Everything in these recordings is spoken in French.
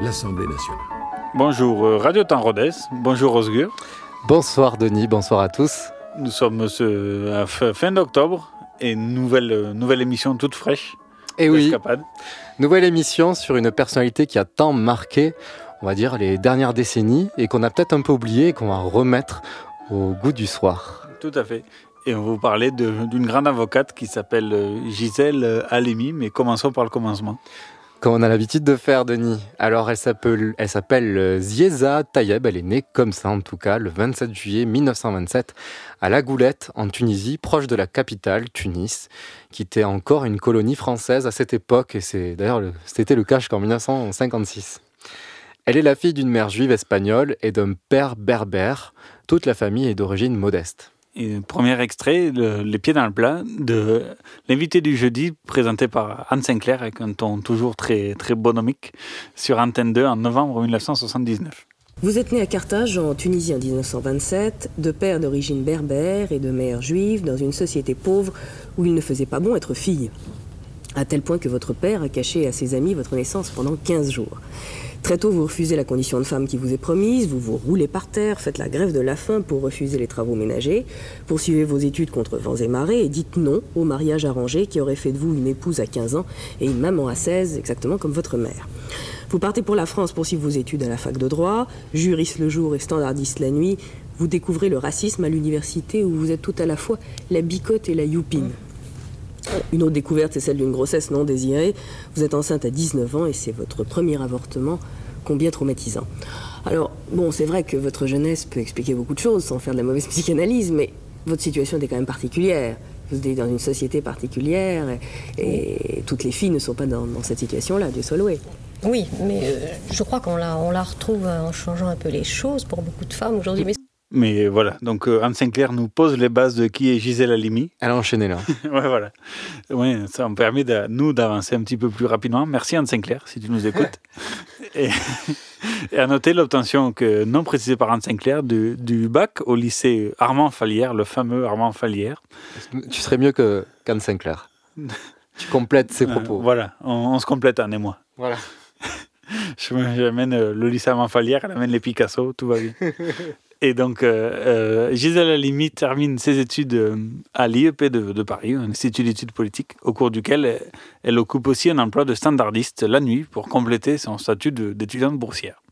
l'Assemblée nationale. Bonjour euh, Radio Temps Rodez, bonjour Osgur. Bonsoir Denis, bonsoir à tous. Nous sommes ce, à fin d'octobre et nouvelle, euh, nouvelle émission toute fraîche. Et oui, d'Escapade. nouvelle émission sur une personnalité qui a tant marqué, on va dire, les dernières décennies et qu'on a peut-être un peu oublié et qu'on va remettre au goût du soir. Tout à fait. Et on va vous parler d'une grande avocate qui s'appelle euh, Gisèle euh, Halimi, mais commençons par le commencement. Comme on a l'habitude de faire, Denis. Alors, elle s'appelle, elle s'appelle euh, Zieza Tayeb. Elle est née comme ça, en tout cas, le 27 juillet 1927, à La Goulette, en Tunisie, proche de la capitale, Tunis, qui était encore une colonie française à cette époque. Et c'est d'ailleurs, le- c'était le cas jusqu'en 1956. Elle est la fille d'une mère juive espagnole et d'un père berbère. Toute la famille est d'origine modeste. Premier extrait, le- Les pieds dans le plat, de l'invité du jeudi, présenté par Anne Sinclair, avec un ton toujours très, très sur Antenne 2 en novembre 1979. Vous êtes né à Carthage en Tunisie en 1927, de père d'origine berbère et de mère juive dans une société pauvre où il ne faisait pas bon être fille. À tel point que votre père a caché à ses amis votre naissance pendant 15 jours. Très tôt, vous refusez la condition de femme qui vous est promise, vous vous roulez par terre, faites la grève de la faim pour refuser les travaux ménagers, poursuivez vos études contre vents et marées et dites non au mariage arrangé qui aurait fait de vous une épouse à 15 ans et une maman à 16, exactement comme votre mère. Vous partez pour la France poursuivre vos études à la fac de droit, juriste le jour et standardiste la nuit. Vous découvrez le racisme à l'université où vous êtes tout à la fois la bicote et la youpine. Une autre découverte, c'est celle d'une grossesse non désirée. Vous êtes enceinte à 19 ans et c'est votre premier avortement, combien traumatisant. Alors, bon, c'est vrai que votre jeunesse peut expliquer beaucoup de choses sans faire de la mauvaise psychanalyse, mais votre situation était quand même particulière. Vous êtes dans une société particulière et, et toutes les filles ne sont pas dans, dans cette situation-là, Dieu soit loué. Oui, mais euh, je crois qu'on la, on la retrouve en changeant un peu les choses pour beaucoup de femmes aujourd'hui. Mais Mais voilà, donc euh, Anne Sinclair nous pose les bases de qui est Gisèle Halimi. Elle a enchaîné là. ouais, voilà. Ouais, ça me permet de nous d'avancer un petit peu plus rapidement. Merci Anne Sinclair, si tu nous écoutes. et, et à noter l'obtention que, non précisée par Anne Sinclair du, du bac au lycée Armand Falière, le fameux Armand Falière. Tu serais mieux que qu'Anne Sinclair. Tu complètes ses Euh, propos. voilà, on, on se complète, Anne et moi. Voilà. J'amène euh, le lycée Armand Falière, elle amène les Picasso, tout va bien. Et donc, euh, euh, Gisèle Halimi termine ses études euh, à l'IEP de, de Paris, un institut d'études politiques, au cours duquel elle, elle occupe aussi un emploi de standardiste la nuit pour compléter son statut d'étudiante boursière.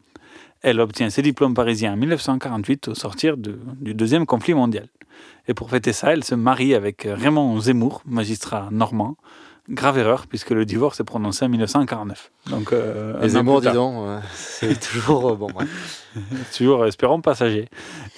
Elle obtient ses diplômes parisiens en 1948 au sortir de- du deuxième conflit mondial. Et pour fêter ça, elle se marie avec Raymond Zemmour, magistrat normand. Grave erreur, puisque le divorce est prononcé en 1949. Donc, euh, Les plus dis donc, euh, c'est toujours euh, bon. ouais. Toujours, espérons, passager.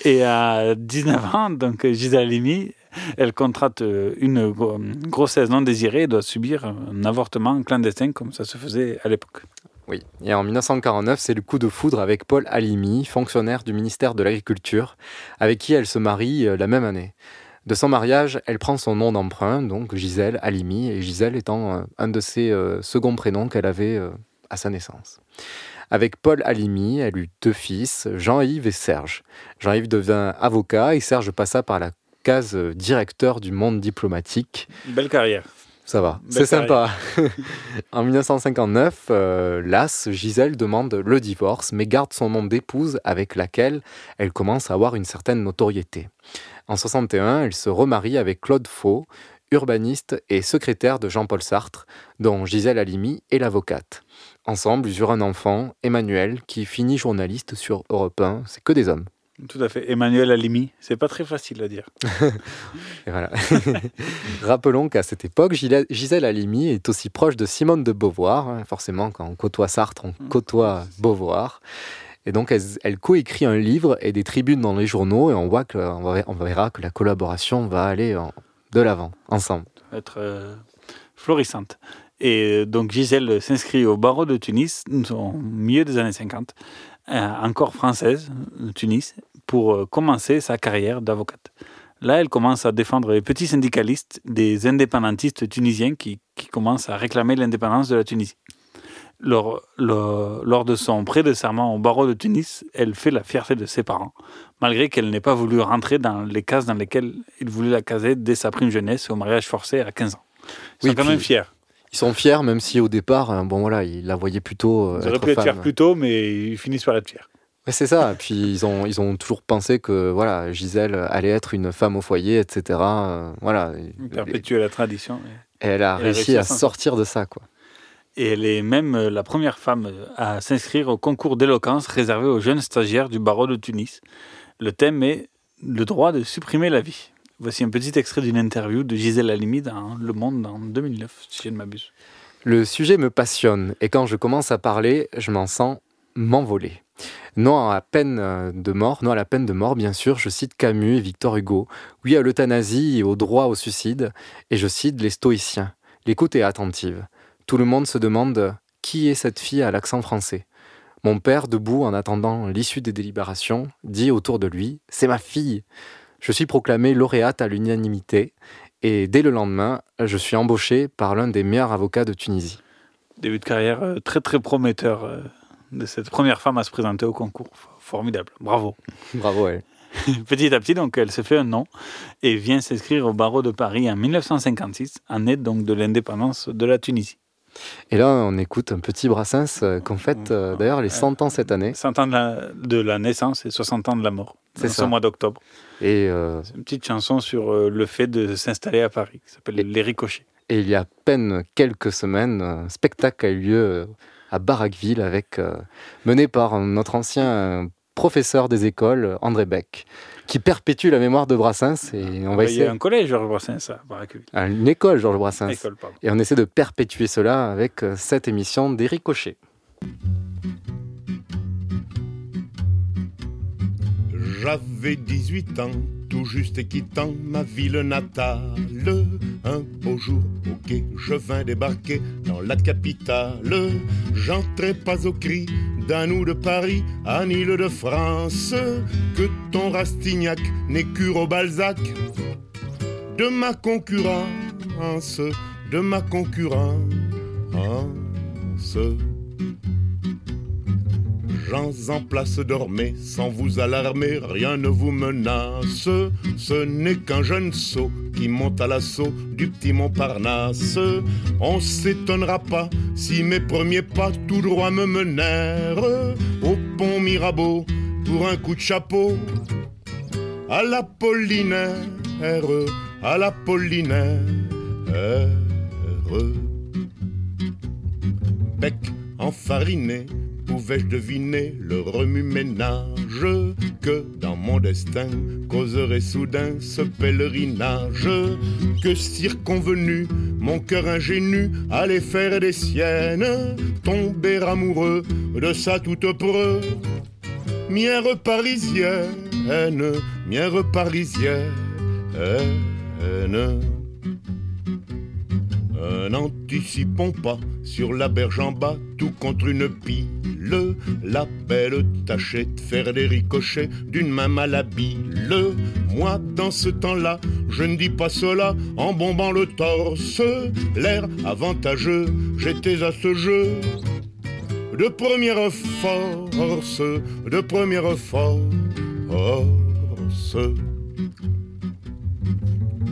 Et à 19 ans, donc Gisèle Halimi, elle contracte euh, une gro- grossesse non désirée et doit subir un avortement clandestin, comme ça se faisait à l'époque. Oui, et en 1949, c'est le coup de foudre avec Paul Halimi, fonctionnaire du ministère de l'Agriculture, avec qui elle se marie la même année. De son mariage, elle prend son nom d'emprunt, donc Gisèle Halimi, et Gisèle étant euh, un de ses euh, seconds prénoms qu'elle avait euh, à sa naissance. Avec Paul Halimi, elle eut deux fils, Jean-Yves et Serge. Jean-Yves devint avocat et Serge passa par la case directeur du monde diplomatique. Belle carrière. Ça va, c'est sympa. en 1959, euh, Las, Gisèle demande le divorce, mais garde son nom d'épouse avec laquelle elle commence à avoir une certaine notoriété. En 61, elle se remarie avec Claude Faux, urbaniste et secrétaire de Jean-Paul Sartre, dont Gisèle Halimi est l'avocate. Ensemble, ils eurent un enfant, Emmanuel, qui finit journaliste sur Europe 1. C'est que des hommes. Tout à fait. Emmanuel Alimi, c'est pas très facile à dire. Voilà. Rappelons qu'à cette époque, Gisèle Halimi est aussi proche de Simone de Beauvoir. hein. Forcément, quand on côtoie Sartre, on côtoie Beauvoir. Et donc, elle, coécrit un livre et des tribunes dans les journaux, et on voit que, on verra- que la collaboration va aller de l'avant, ensemble. être euh, florissante. Et donc Gisèle s'inscrit au barreau de Tunis au milieu des années 50, euh, encore française, Tunis, pour euh, commencer sa carrière d'avocate. Là, elle commence à défendre les petits syndicalistes des indépendantistes tunisiens qui, qui commencent à réclamer l'indépendance de la Tunisie. Lors, lors, lors de son prêt de serment au barreau de Tunis, elle fait la fierté de ses parents, malgré qu'elle n'ait pas voulu rentrer dans les cases dans lesquelles il voulait la caser dès sa prime jeunesse au mariage forcé à 15 ans. Ils sont quand même fiers. Ils sont fiers, même si au départ, euh, bon voilà, ils la voyaient plutôt. euh, Ils auraient pu être fiers plus tôt, mais ils finissent par être fiers. Ouais, c'est ça. Puis ils ont, ils ont toujours pensé que voilà, Gisèle allait être une femme au foyer, etc. Euh, voilà. Perpétuer la tradition. Et elle a réussi à s'en sortir de ça, quoi. Et elle est même euh, la première femme euh, à s'inscrire au concours d'éloquence réservé aux jeunes stagiaires du barreau de Tunis. Le thème est le droit de supprimer la vie. Voici un petit extrait d'une interview de Gisèle Halimi dans Le Monde en 2009, si je ne m'abuse. Le sujet me passionne et quand je commence à parler, je m'en sens m'envoler. Non à la peine euh, de mort, non à la peine de mort, bien sûr, je cite Camus et Victor Hugo. Oui à l'euthanasie et au droit au suicide. Et je cite les stoïciens. L'écoute est attentive. Tout le monde se demande qui est cette fille à l'accent français? Mon père, debout en attendant l'issue des délibérations, dit autour de lui C'est ma fille Je suis proclamé lauréate à l'unanimité et dès le lendemain, je suis embauché par l'un des meilleurs avocats de Tunisie. Début de carrière euh, très très prometteur euh, de cette première femme à se présenter au concours. Formidable, bravo. Bravo, elle. Petit à petit, donc, elle se fait un nom et vient s'inscrire au barreau de Paris en 1956, année donc de l'indépendance de la Tunisie. Et là, on écoute un petit Brassens euh, qu'on fête euh, d'ailleurs les 100 ans cette année. 100 ans de la, de la naissance et 60 ans de la mort. C'est ce mois d'octobre. Et, euh, C'est une petite chanson sur euh, le fait de s'installer à Paris, qui s'appelle Les Ricochets. et il y a à peine quelques semaines, un spectacle a eu lieu à Barraqueville avec, mené par notre ancien professeur des écoles, André Beck, qui perpétue la mémoire de Brassens. Et on va Il y essayer. a un collège, Georges Brassens, à à Une école, Georges Brassens. École. Et on essaie de perpétuer cela avec euh, cette émission des ricochets. J'avais 18 ans, tout juste quittant ma ville natale. Un beau jour, au quai, je vins débarquer dans la capitale. J'entrais pas au cri d'un ou de Paris à Nîle de France. Que ton Rastignac n'écure au Balzac de ma concurrence, de ma concurrence. En place dormez, sans vous alarmer, rien ne vous menace. Ce n'est qu'un jeune sot qui monte à l'assaut du petit Montparnasse. On s'étonnera pas si mes premiers pas tout droit me menèrent au pont Mirabeau pour un coup de chapeau. À l'Apollinaire, à l'Apollinaire. Bec enfariné, pouvais-je deviner le remue-ménage que dans mon destin causerait soudain ce pèlerinage. Que circonvenu mon cœur ingénu allait faire des siennes tomber amoureux de sa toute preux mière parisienne mière parisienne un anticipons pas sur la berge en bas, tout contre une pile. La belle tâchait de faire des ricochets d'une main malhabile. Moi, dans ce temps-là, je ne dis pas cela en bombant le torse. L'air avantageux, j'étais à ce jeu. De première force, de première force.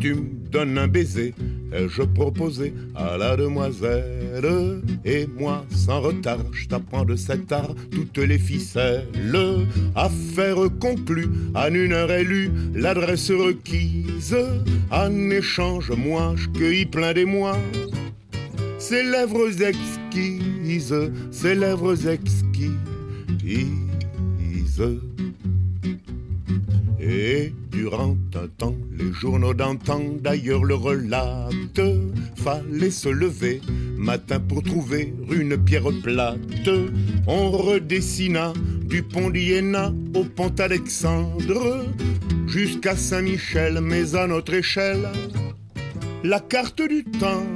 Tu me donnes un baiser, ai-je proposé à la demoiselle Et moi, sans retard, je t'apprends de cet art toutes les ficelles. Affaire conclue, en une heure élue, l'adresse requise. En échange, moi, je cueillis plein d'émoi. Ses lèvres exquises, ses lèvres exquises. Et durant un temps, les journaux d'antan d'ailleurs le relatent. Fallait se lever matin pour trouver une pierre plate. On redessina du pont d'Iéna au pont Alexandre jusqu'à Saint-Michel, mais à notre échelle. La carte du temps,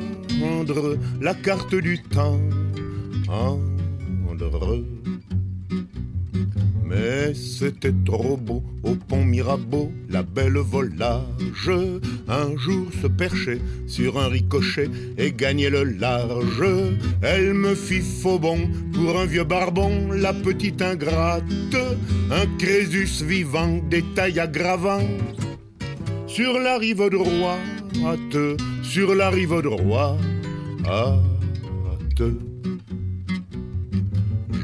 la carte du temps, mais c'était trop beau au pont Mirabeau, la belle volage. Un jour se percher sur un ricochet et gagner le large. Elle me fit faux bon pour un vieux barbon, la petite ingrate. Un Crésus vivant, détail aggravant. Sur la rive droite, sur la rive droite.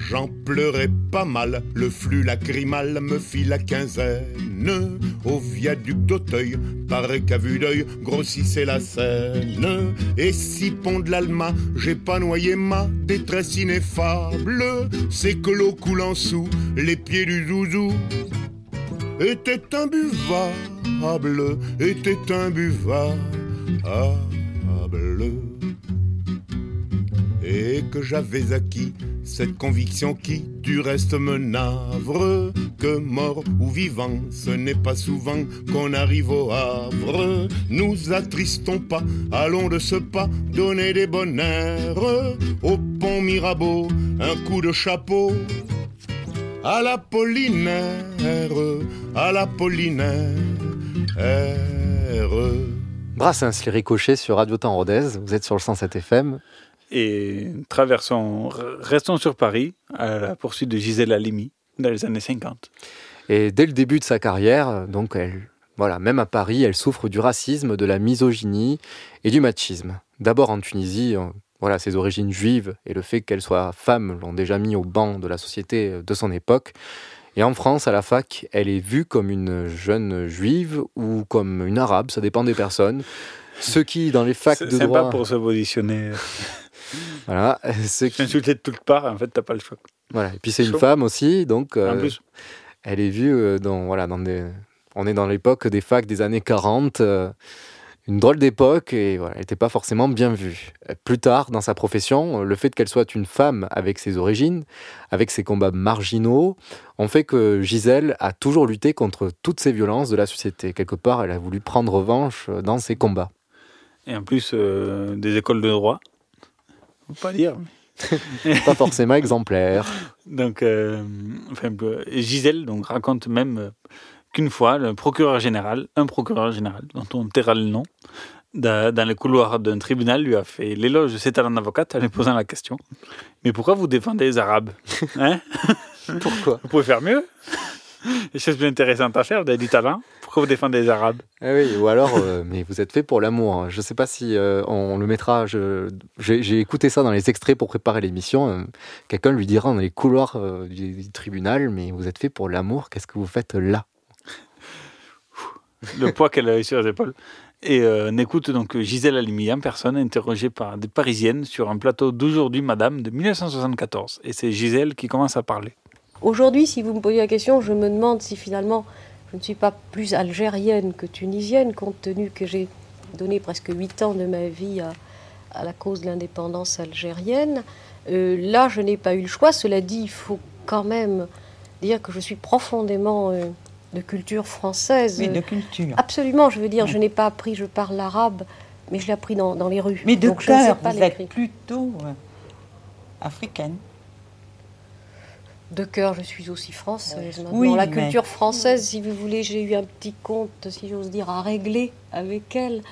J'en pleurais pas mal, le flux lacrymal me fit la quinzaine. Au viaduc d'Auteuil, paraît qu'à vue d'œil grossissait la scène. Et si pont de l'Alma, j'ai pas noyé ma détresse ineffable, c'est que l'eau coulant sous les pieds du zouzou était imbuvable, était imbuvable et que j'avais acquis cette conviction qui du reste me navre, que mort ou vivant, ce n'est pas souvent qu'on arrive au Havre. Nous attristons pas, allons de ce pas donner des bonheurs au pont Mirabeau, un coup de chapeau à la Pollinaire, à la Pollinaire. Brassens, les ricochets sur Radio Temps Rodez, vous êtes sur le 107 FM. Et traversons, restons sur Paris à la poursuite de Gisèle Halimi dans les années 50. Et dès le début de sa carrière, donc elle, voilà, même à Paris, elle souffre du racisme, de la misogynie et du machisme. D'abord en Tunisie, euh, voilà, ses origines juives et le fait qu'elle soit femme l'ont déjà mis au banc de la société de son époque. Et en France, à la fac, elle est vue comme une jeune juive ou comme une arabe, ça dépend des personnes. Ce qui, dans les facs de droit... C'est pour se positionner. Voilà. Ce qui... insulté de toutes parts, en fait, t'as pas le choix. Voilà. Et puis c'est une femme aussi, donc. Euh, en plus. Elle est vue euh, dans, voilà, dans des. On est dans l'époque des facs des années 40. Euh, une drôle d'époque et voilà, elle n'était pas forcément bien vue. Plus tard, dans sa profession, le fait qu'elle soit une femme avec ses origines, avec ses combats marginaux, ont fait que Gisèle a toujours lutté contre toutes ces violences de la société. Quelque part, elle a voulu prendre revanche dans ses combats. Et en plus, des écoles de droit pas dire. pas forcément exemplaire. Donc, euh, enfin, Gisèle donc, raconte même euh, qu'une fois, le procureur général, un procureur général, dont on taira le nom, dans les couloirs d'un tribunal, lui a fait l'éloge de cet talent avocate en lui posant la question Mais pourquoi vous défendez les Arabes hein? Pourquoi? Vous pouvez faire mieux Des choses plus intéressantes à faire, vous avez du talent. Vous défendez les Arabes ah Oui, ou alors, euh, mais vous êtes fait pour l'amour. Hein. Je ne sais pas si euh, on le mettra. J'ai écouté ça dans les extraits pour préparer l'émission. Euh, quelqu'un lui dira dans les couloirs du, tribunal, mais vous êtes fait pour l'amour, qu'est-ce que vous faites là? Le poids qu'elle a eu sur les épaules. Et on écoute donc Gisèle Halimi en personne, interrogée par des Parisiennes sur un plateau d'aujourd'hui, Madame, de 1974. Et c'est Gisèle qui commence à parler. Aujourd'hui, si vous me posez la question, je me demande si finalement je ne suis pas plus algérienne que tunisienne, compte tenu que j'ai donné presque huit ans de ma vie à, la cause de l'indépendance algérienne. Euh, là, je n'ai pas eu le choix. Cela dit, il faut quand même dire que je suis profondément euh, de culture française. Oui, de culture. Absolument, je veux dire, je n'ai pas appris, je parle l'arabe, mais je l'ai appris dans, les rues. Mais de cœur, vous êtes plutôt euh, africaine de cœur, je suis aussi française. Oui, la culture française, si vous voulez, j'ai eu un petit compte, si j'ose dire, à régler avec elle,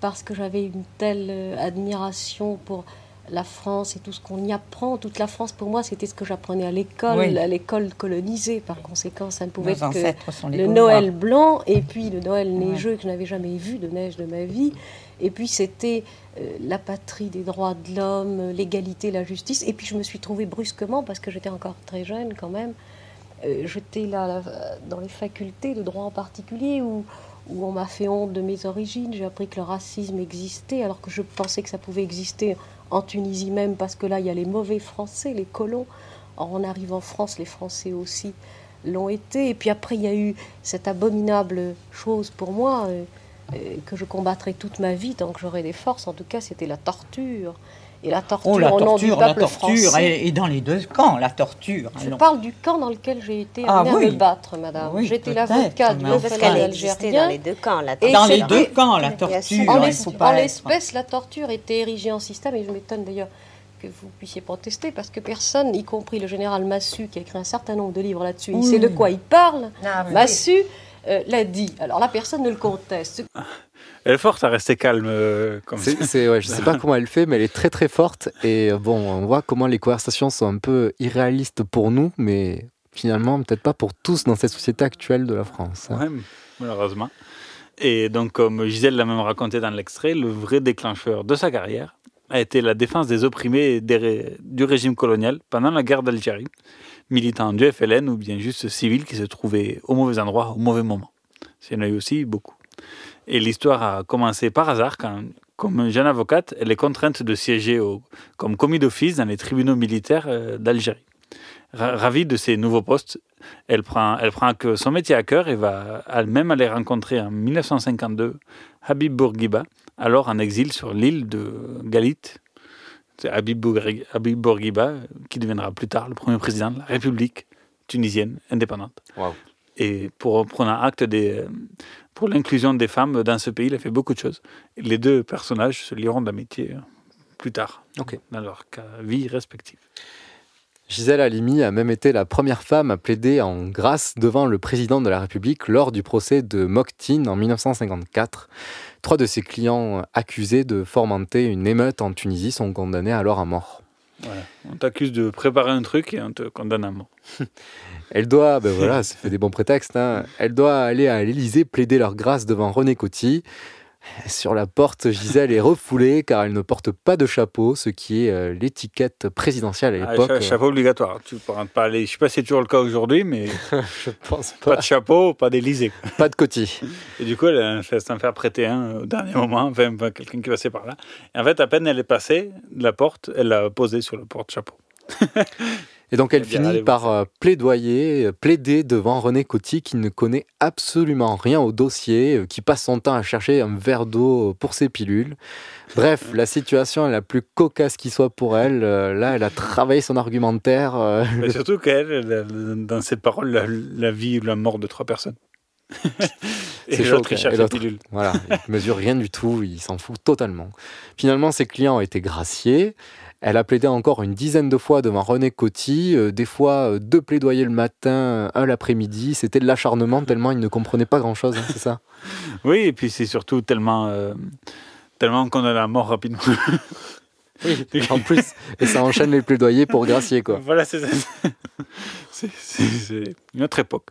parce que j'avais une telle euh, admiration pour la France et tout ce qu'on y apprend. Toute la France, pour moi, c'était ce que j'apprenais à l'école, à l'école colonisée. Par conséquent, ça ne pouvait être que le Noël blanc et puis le Noël neigeux que je n'avais jamais vu de neige de ma vie. Et puis c'était la patrie des droits de l'homme, l'égalité, la justice. Et puis je me suis trouvée brusquement, parce que j'étais encore très jeune quand même, euh, j'étais là, dans les facultés de droit en particulier où, on m'a fait honte de mes origines. J'ai appris que le racisme existait alors que je pensais que ça pouvait exister en Tunisie même parce que là il y a les mauvais Français, les colons. Or on arrive en France, les Français aussi l'ont été. Et puis après, il y a eu cette abominable chose pour moi euh, euh, que je combattrai toute ma vie tant que j'aurai des forces. En tout cas, c'était la torture. Et la torture, oh, la au nom du torture, la peuple torture, français. et, et dans les deux camps, la torture. Je parle du camp dans lequel j'ai été Ah amenée oui. à me battre, madame. Oui, J'étais l'avocate du existait algérien. dans les deux camps, la Et Dans les deux camps, la torture. En l'espèce, la torture était érigée en système, et je m'étonne d'ailleurs que vous puissiez protester, parce que personne, y compris le général Massu, qui a écrit un certain nombre de livres là-dessus, il sait de quoi il parle, Ah, oui. Massu euh, l'a dit. Alors là, personne ne le conteste. Elle est forte à rester calme euh, comme ça. C'est, c'est- ouais, je sais pas comment elle fait, mais elle est très très forte. Et euh, bon, on voit comment les conversations sont un peu irréalistes pour nous, mais finalement, peut-être pas pour tous dans cette société actuelle de la France. hein. Ouais, malheureusement. Et donc, comme Gisèle l'a même raconté dans l'extrait, le vrai déclencheur de sa carrière a été la défense des opprimés et des ré- du régime colonial pendant la guerre d'Algérie, militant du FLN ou bien juste civil qui se trouvaient au mauvais endroit au mauvais moment. Il y en aussi beaucoup. Et l'histoire a commencé par hasard quand, comme jeune avocate, elle est contrainte de siéger comme commis d'office dans les tribunaux militaires euh, d'Algérie. Ra- Ravie de ses nouveaux postes, elle prend, son métier à cœur et va elle-même aller rencontrer en 1952 Habib Bourguiba, alors en exil sur l'île de Galite. C'est Habib, Bourgui- Habib Bourguiba, qui deviendra plus tard le premier président de la République tunisienne indépendante. Et pour prendre acte des, pour l'inclusion des femmes dans ce pays, il a fait beaucoup de choses. Les deux personnages se lieront d'amitié plus tard, dans leur vie respective. Gisèle Halimi a même été la première femme à plaider en grâce devant le président de la République lors du procès de Mokhtin en 1954. Trois de ses clients accusés de fomenter une émeute en Tunisie sont condamnés alors à mort. Voilà. On t'accuse de préparer un truc et on te condamne à mort. Elle doit, ben voilà, ça fait des bons prétextes, hein. elle doit aller à l'Élysée plaider leur grâce devant René Coty. Sur la porte, Gisèle est refoulée car elle ne porte pas de chapeau, ce qui est euh, l'étiquette présidentielle à Ah, l'époque. cha- chapeau obligatoire. Tu pourras pas aller. Je sais pas si c'est toujours le cas aujourd'hui, mais Je pense pas pas. de chapeau, pas d'Élysée. Pas de Coty. Et du coup, elle a fait s'en faire prêter un au dernier moment, enfin, enfin, quelqu'un qui passait par là. Et en fait, à peine elle est passée de la porte, elle l'a posé sur le porte-chapeau. Et donc elle Eh finit allez, par euh, plaidoyer, euh, plaider devant René Coty qui ne connaît absolument rien au dossier, euh, qui passe son temps à chercher un verre d'eau pour ses pilules. Bref, la situation est la plus cocasse qui soit pour elle. Euh, Là, elle a travaillé son argumentaire. Mais surtout qu'elle, dans ses paroles, la, la vie ou la mort de trois personnes. et l'autre, il cherche la pilule. Voilà, il mesure rien du tout, il s'en fout totalement. Finalement, ses clients ont été graciés. Elle a plaidé encore une dizaine de fois devant René Coty, euh, des fois euh, deux plaidoyers le matin, un l'après-midi. C'était de l'acharnement tellement il ne comprenait pas grand-chose, hein, c'est ça Oui, et puis c'est surtout tellement, euh, tellement qu'on a la mort rapidement. Oui, en plus, et ça enchaîne les plaidoyers pour gracier, quoi. Voilà, c'est ça. C'est- une autre époque.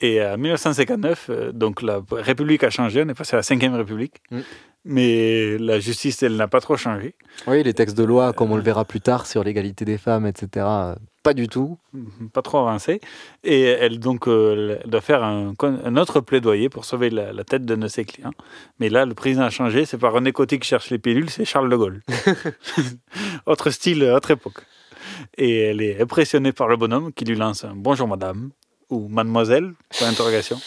Et en 1959, euh, donc la République a changé, on est passé à la 5e République. Mm. Mais la justice, elle n'a pas trop changé. Oui, les textes de loi, comme on le verra plus tard sur l'égalité des femmes, etc., pas du tout. pas trop avancé. Et elle, donc, euh, doit faire un, autre plaidoyer pour sauver la, la tête de ses clients. Mais là, le président a changé. C'est pas René Coty qui cherche les pilules, c'est Charles de Gaulle. autre style, autre époque. Et elle est impressionnée par le bonhomme qui lui lance un bonjour madame ou mademoiselle, point d'interrogation.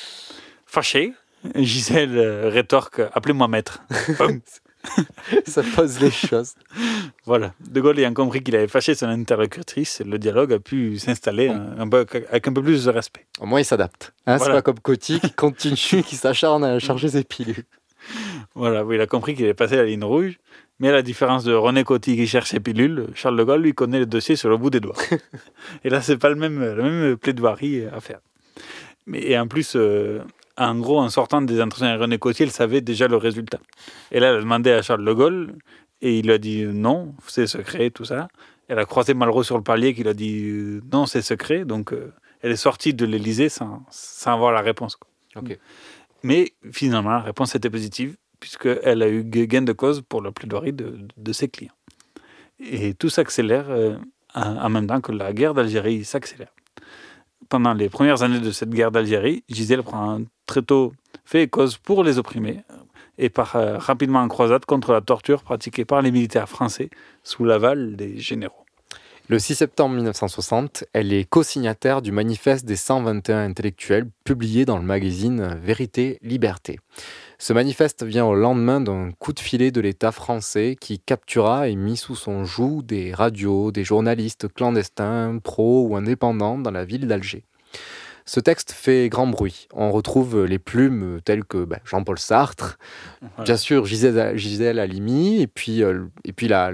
Fâchée, Gisèle euh, rétorque appelez-moi maître. Ça pose les choses. Voilà. De Gaulle ayant compris qu'il avait fâché son interlocutrice, le dialogue a pu s'installer un, un peu- avec un peu plus de respect. Au moins, il s'adapte. Hein, C'est pas comme Coty qui continue, qui s'acharne à charger ses pilules. Voilà, oui, il a compris qu'il avait passé la ligne rouge. Mais à la différence de René Coty qui cherche ses pilules, Charles de Gaulle, lui, connaît le dossier sur le bout des doigts. et là, c'est pas le même, la même plaidoirie à faire. Mais, et en plus, euh, en gros, en sortant des entretiens avec René elle savait déjà le résultat. Et là, elle a demandé à Charles de Gaulle, et il lui a dit non, c'est secret, tout ça. Elle a croisé Malraux sur le palier, qui lui a dit euh, non, c'est secret. Donc, euh, elle est sortie de l'Élysée sans, sans avoir la réponse. quoi. Mais finalement, la réponse était positive, puisqu'elle a eu gain de cause pour la plaidoirie de, de ses clients. Et tout s'accélère euh, en même temps que la guerre d'Algérie s'accélère. Pendant les premières années de cette guerre d'Algérie, Gisèle prend très tôt fait cause pour les opprimés et part euh, rapidement en croisade contre la torture pratiquée par les militaires français sous l'aval des généraux. Le 6 septembre 1960, elle est co-signataire du manifeste des 121 intellectuels publié dans le magazine Vérité Liberté. Ce manifeste vient au lendemain d'un coup de filet de l'État français qui captura et mit sous son joug des radios, des journalistes clandestins, pros ou indépendants dans la ville d'Alger. Ce texte fait grand bruit. On retrouve les plumes telles que ben, Jean-Paul Sartre, bien sûr Gisèle, Gisèle Halimi, et puis, euh, et puis la,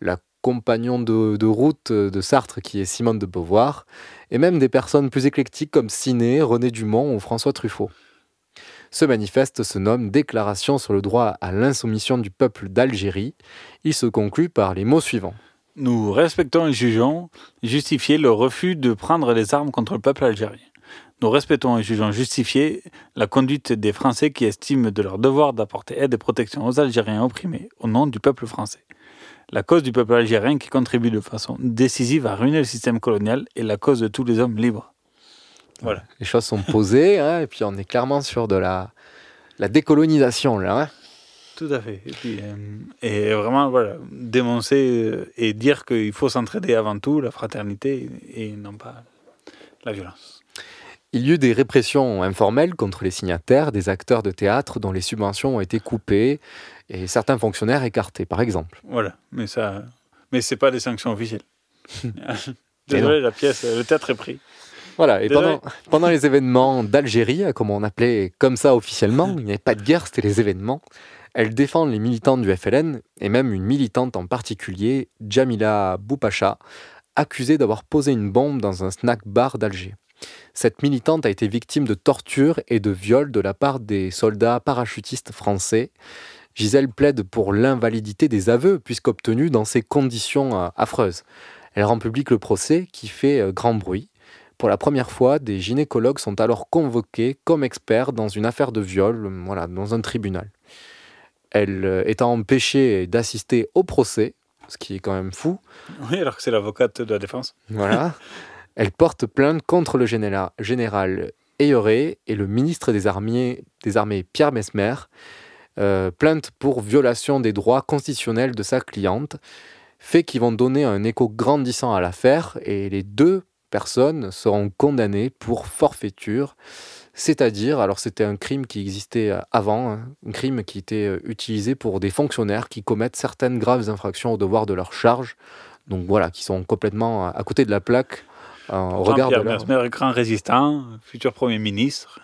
la compagnon de, route de Sartre qui est Simone de Beauvoir, et même des personnes plus éclectiques comme Ciné, René Dumont ou François Truffaut. Ce manifeste se nomme Déclaration sur le droit à l'insoumission du peuple d'Algérie. Il se conclut par les mots suivants. Nous respectons et jugeons justifier le refus de prendre les armes contre le peuple algérien. Nous respectons et jugeons justifier la conduite des Français qui estiment de leur devoir d'apporter aide et protection aux Algériens opprimés au nom du peuple français la cause du peuple algérien qui contribue de façon décisive à ruiner le système colonial et la cause de tous les hommes libres. Voilà. Les choses sont posées, hein, et puis on est clairement sur de la, la décolonisation, là. Hein. Tout à fait. Et, puis, euh, et, vraiment, voilà, dénoncer euh, et dire qu'il faut s'entraider avant tout, la fraternité, et non pas la violence. Il y eut des répressions informelles contre les signataires, des acteurs de théâtre dont les subventions ont été coupées, et certains fonctionnaires écartés, par exemple. Voilà, mais ça, mais c'est pas des sanctions officielles. Désolé, la pièce, le théâtre est pris. Voilà, et pendant, pendant, les événements d'Algérie, comme on appelait comme ça officiellement, il n'y avait pas de guerre, c'était les événements. Elle défend les militants du FLN, et même une militante en particulier, Jamila Boupacha, accusée d'avoir posé une bombe dans un snack bar d'Alger. Cette militante a été victime de tortures et de viols de la part des soldats parachutistes français. Gisèle plaide pour l'invalidité des aveux, puisqu'obtenus dans ces conditions euh, affreuses. Elle rend public le procès qui fait euh, grand bruit. Pour la première fois, des gynécologues sont alors convoqués comme experts dans une affaire de viol, euh, voilà, dans un tribunal. Elle étant empêchée d'assister au procès, ce qui est quand même fou. Oui, alors que c'est l'avocate de la défense. Voilà. Elle porte plainte contre le général, général Ayeré et le ministre des Armées, des Armées Pierre Mesmer. Euh, plainte pour violation des droits constitutionnels de sa cliente, fait qui vont donner un écho grandissant à l'affaire et les deux personnes seront condamnées pour forfaiture, c'est-à-dire, alors c'était un crime qui existait avant, hein, un crime qui était euh, utilisé pour des fonctionnaires qui commettent certaines graves infractions au devoir de leur charge, donc voilà, qui sont complètement à côté de la plaque. En regard Pierre de grand résistant, futur Premier ministre.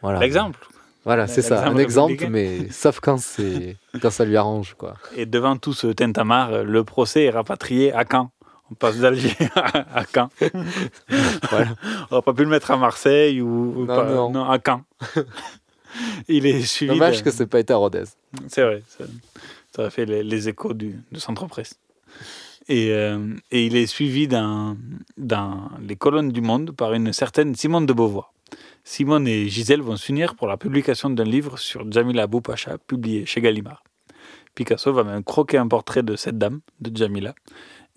Voilà. L'exemple. Voilà, c'est ça, un exemple, mais sauf quand, quand ça lui arrange. Quoi. Et devant tout ce tintamarre, le procès est rapatrié à Caen. On passe d'Alger à Caen. voilà. On n'aurait pas pu le mettre à Marseille ou, non, non. à Caen. Il est suivi. Dommage que ce n'ait pas été à Rodez. C'est vrai, ça, aurait fait les, échos du, de Centre Presse. Et, euh, et, il est suivi dans, dans les colonnes du Monde par une certaine Simone de Beauvoir. Simone et Gisèle vont s'unir pour la publication d'un livre sur Jamila Boupacha, publié chez Gallimard. Picasso va même croquer un portrait de cette dame, de Jamila,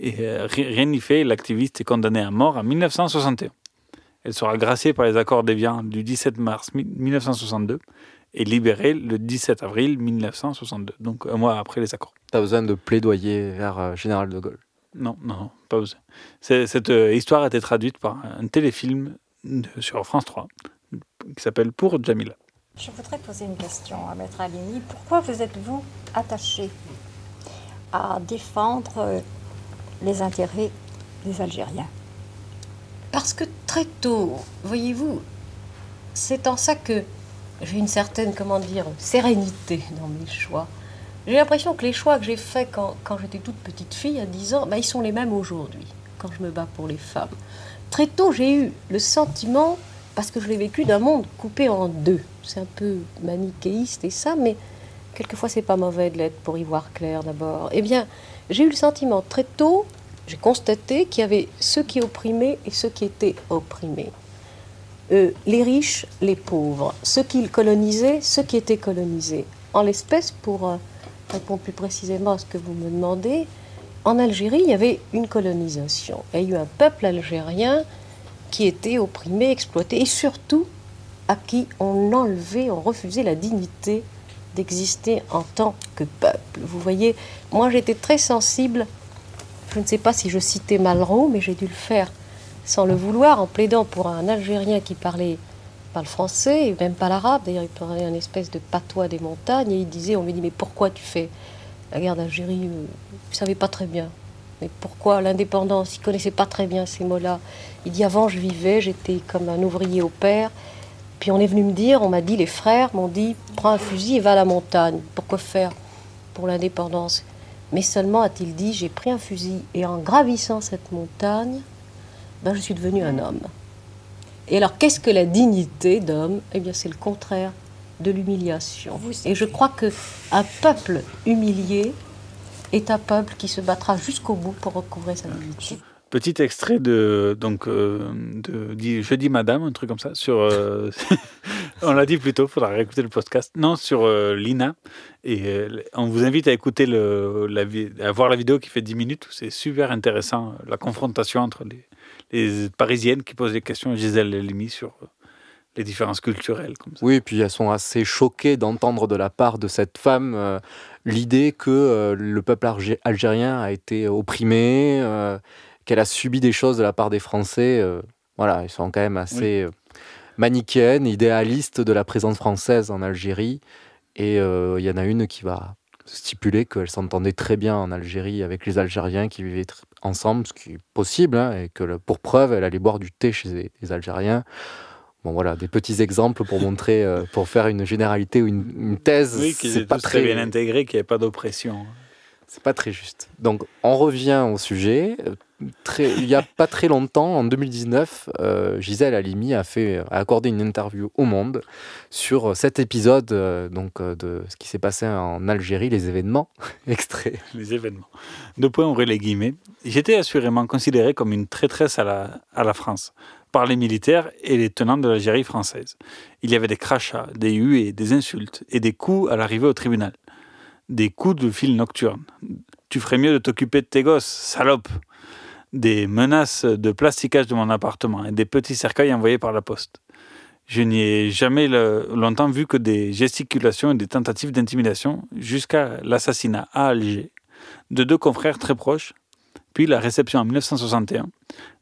et euh, rien n'y fait, l'activiste est condamnée à mort en 1961. Elle sera graciée par les accords d'Évian du 17 mars 1962 et libérée le 17 avril 1962, donc un mois après les accords. Pas besoin de plaidoyer vers euh, Général de Gaulle Non, non, pas besoin. Cette euh, histoire a été traduite par un téléfilm sur France 3 qui s'appelle Pour Jamila. Je voudrais poser une question à Maître Alini. Pourquoi vous êtes-vous attaché à défendre les intérêts des Algériens Parce que très tôt, voyez-vous, c'est en ça que j'ai une certaine, comment dire, sérénité dans mes choix. J'ai l'impression que les choix que j'ai faits quand, j'étais toute petite fille, à 10 ans, ben, ils sont les mêmes aujourd'hui, quand je me bats pour les femmes. Très tôt, j'ai eu le sentiment parce que je l'ai vécu d'un monde coupé en deux. C'est un peu manichéiste et ça, mais quelquefois c'est pas mauvais de l'être pour y voir clair d'abord. Eh bien, j'ai eu le sentiment très tôt, j'ai constaté qu'il y avait ceux qui opprimaient et ceux qui étaient opprimés. Euh, les riches, les pauvres, ceux qui colonisaient, ceux qui étaient colonisés. En l'espèce, pour euh, répondre plus précisément à ce que vous me demandez, en Algérie, il y avait une colonisation. Il y a eu un peuple algérien qui étaient opprimés, exploités et surtout à qui on enlevait, on refusait la dignité d'exister en tant que peuple. Vous voyez, moi j'étais très sensible je ne sais pas si je citais Malraux, mais j'ai dû le faire sans le vouloir, en plaidant pour un Algérien qui parlait pas le français, et même pas l'arabe. D'ailleurs, il parlait un espèce de patois des montagnes, et il disait, on me dit, mais pourquoi tu fais la guerre d'Algérie euh, Je ne savais pas très bien. Mais pourquoi l'indépendance Il connaissait pas très bien ces mots-là. Il dit, avant, je vivais, j'étais comme un ouvrier au père. Puis on est venu me dire, on m'a dit, les frères m'ont dit, prends un fusil et va à la montagne. Pourquoi faire pour l'indépendance? Mais seulement, a-t-il dit, j'ai pris un fusil et en gravissant cette montagne, ben, je suis devenu un homme. Et alors, qu'est-ce que la dignité d'homme? Eh bien, c'est le contraire de l'humiliation. Et je crois que un peuple humilié est un peuple qui se battra jusqu'au bout pour recouvrer sa dignité. Petit extrait de donc euh, de, je dis madame un truc comme ça sur euh, on l'a dit plus tôt faudra réécouter le podcast non sur euh, Lina et on vous invite à écouter le la voir la vidéo qui fait 10 minutes c'est super intéressant la confrontation entre les Parisiennes qui posent des questions à Gisèle Halimi sur les différences culturelles. Comme ça. Oui, et puis elles sont assez choquées d'entendre de la part de cette femme l'idée que le peuple algérien a été opprimé, qu'elle a subi des choses de la part des Français. voilà, ils sont quand même assez manichéennes, idéalistes de la présence française en Algérie. Et il y en a une qui va stipuler qu'elle s'entendait très bien en Algérie avec les Algériens qui vivaient ensemble, ce qui est possible, hein, et que pour preuve, elle allait boire du thé chez les, Algériens. Bon voilà, des petits exemples pour montrer, euh, pour faire une généralité ou une, thèse. Oui, qu'ils pas très bien intégré, qu'il n'y ait pas d'oppression. C'est pas très juste. Donc on revient au sujet. Très, il n'y a pas très longtemps, en 2019, euh, Gisèle Halimi a, fait, a accordé une interview au Monde sur cet épisode euh, donc, euh, de ce qui s'est passé en Algérie, les événements. Extrait. Les événements. Deux points, ouvrez les guillemets. J'étais assurément considéré comme une traîtresse à la, à la France par les militaires et les tenants de l'Algérie française. Il y avait des crachats, des huées, des insultes et des coups à l'arrivée au tribunal des coups de fil nocturne. Tu ferais mieux de t'occuper de tes gosses, salope. Des menaces de plasticage de mon appartement et des petits cercueils envoyés par la poste. Je n'y ai jamais longtemps vu que des gesticulations et des tentatives d'intimidation jusqu'à l'assassinat à Alger de deux confrères très proches, puis la réception en 1961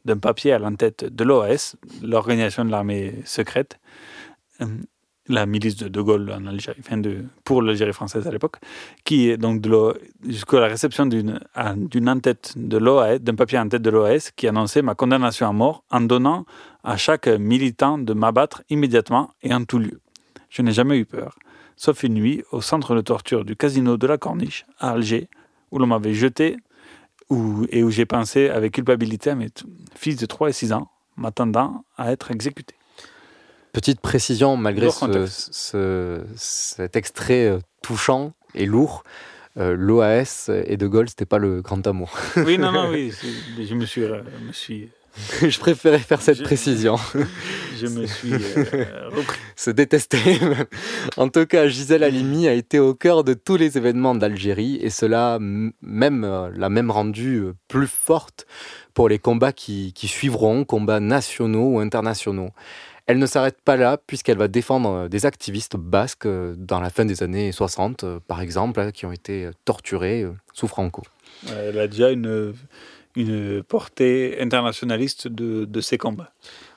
d'un papier à l'entête de l'OAS, l'organisation de l'armée secrète, euh, la milice de De Gaulle en Algérie, enfin de, pour l'Algérie française à l'époque, qui est donc jusqu'à la réception d'une en-tête de l'OAS, d'un papier en tête de l'OAS qui annonçait ma condamnation à mort en donnant à chaque militant de m'abattre immédiatement et en tout lieu. Je n'ai jamais eu peur, sauf une nuit au centre de torture du casino de la Corniche à Alger, où l'on m'avait jeté où, et où j'ai pensé avec culpabilité à mes fils de 3 et 6 ans, m'attendant à être exécuté. Petite précision, malgré cet extrait euh, touchant et lourd, euh, l'OAS et De Gaulle, c'était pas le grand amour. Oui, non, non, oui, je me suis, euh, me suis je préférais faire cette précision. Je me suis repris. Se détester. en tout cas, Gisèle Halimi a été au cœur de tous les événements d'Algérie et cela même l'a même rendue plus forte pour les combats qui, qui suivront, combats nationaux ou internationaux. Elle ne s'arrête pas là, puisqu'elle va défendre euh, des activistes basques euh, dans la fin des années 60, euh, par exemple, hein, qui ont été torturés sous Franco. Elle a déjà une, une portée internationaliste de, de ces combats.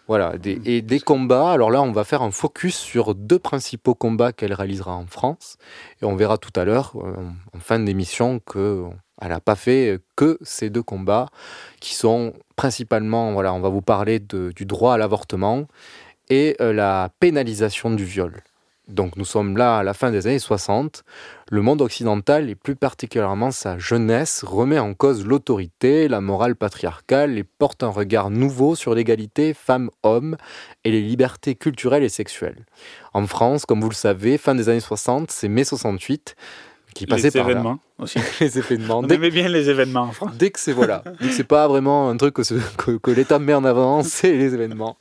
Voilà, et des combats. Alors là, on va faire un focus sur deux principaux combats qu'elle réalisera en France. Et on verra tout à l'heure, en fin d'émission, qu'elle n'a pas fait que ces deux combats, qui sont principalement, voilà, on va vous parler de, du droit à l'avortement et euh, la pénalisation du viol. Donc nous sommes là à la fin des années 60. Le monde occidental, et plus particulièrement sa jeunesse, remet en cause l'autorité, la morale patriarcale et porte un regard nouveau sur l'égalité femmes-hommes et les libertés culturelles et sexuelles. En France, comme vous le savez, fin des années 60, c'est mai 68 qui passait les par événements aussi. les événements. On aimait bien les événements en France. Dès que c'est voilà, c'est pas vraiment un truc que, que l'État met en avant, c'est les événements.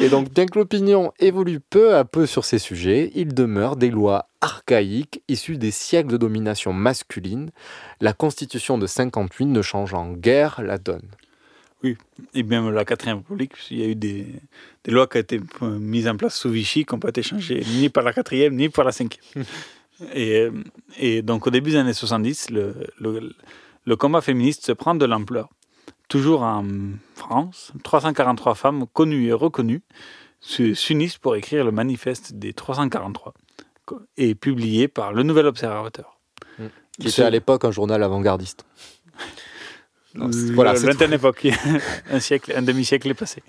Et donc, bien que l'opinion évolue peu à peu sur ces sujets, il demeure des lois archaïques issues des siècles de domination masculine. La constitution de 58 ne change en guère la donne. Oui, et même la 4 République, il y a eu des, lois qui ont été mises en place sous Vichy, qui n'ont pas été changées ni par la 4 ni par la 5 et, et, donc au début des années 70, le, le combat féministe se prend de l'ampleur. Toujours en France, 343 femmes connues et reconnues s'unissent pour écrire le manifeste des 343 et publié par le Nouvel Observateur. Mmh. Qui était à l'époque un journal avant-gardiste. voilà, lointaine époque, un siècle, un demi-siècle est passé.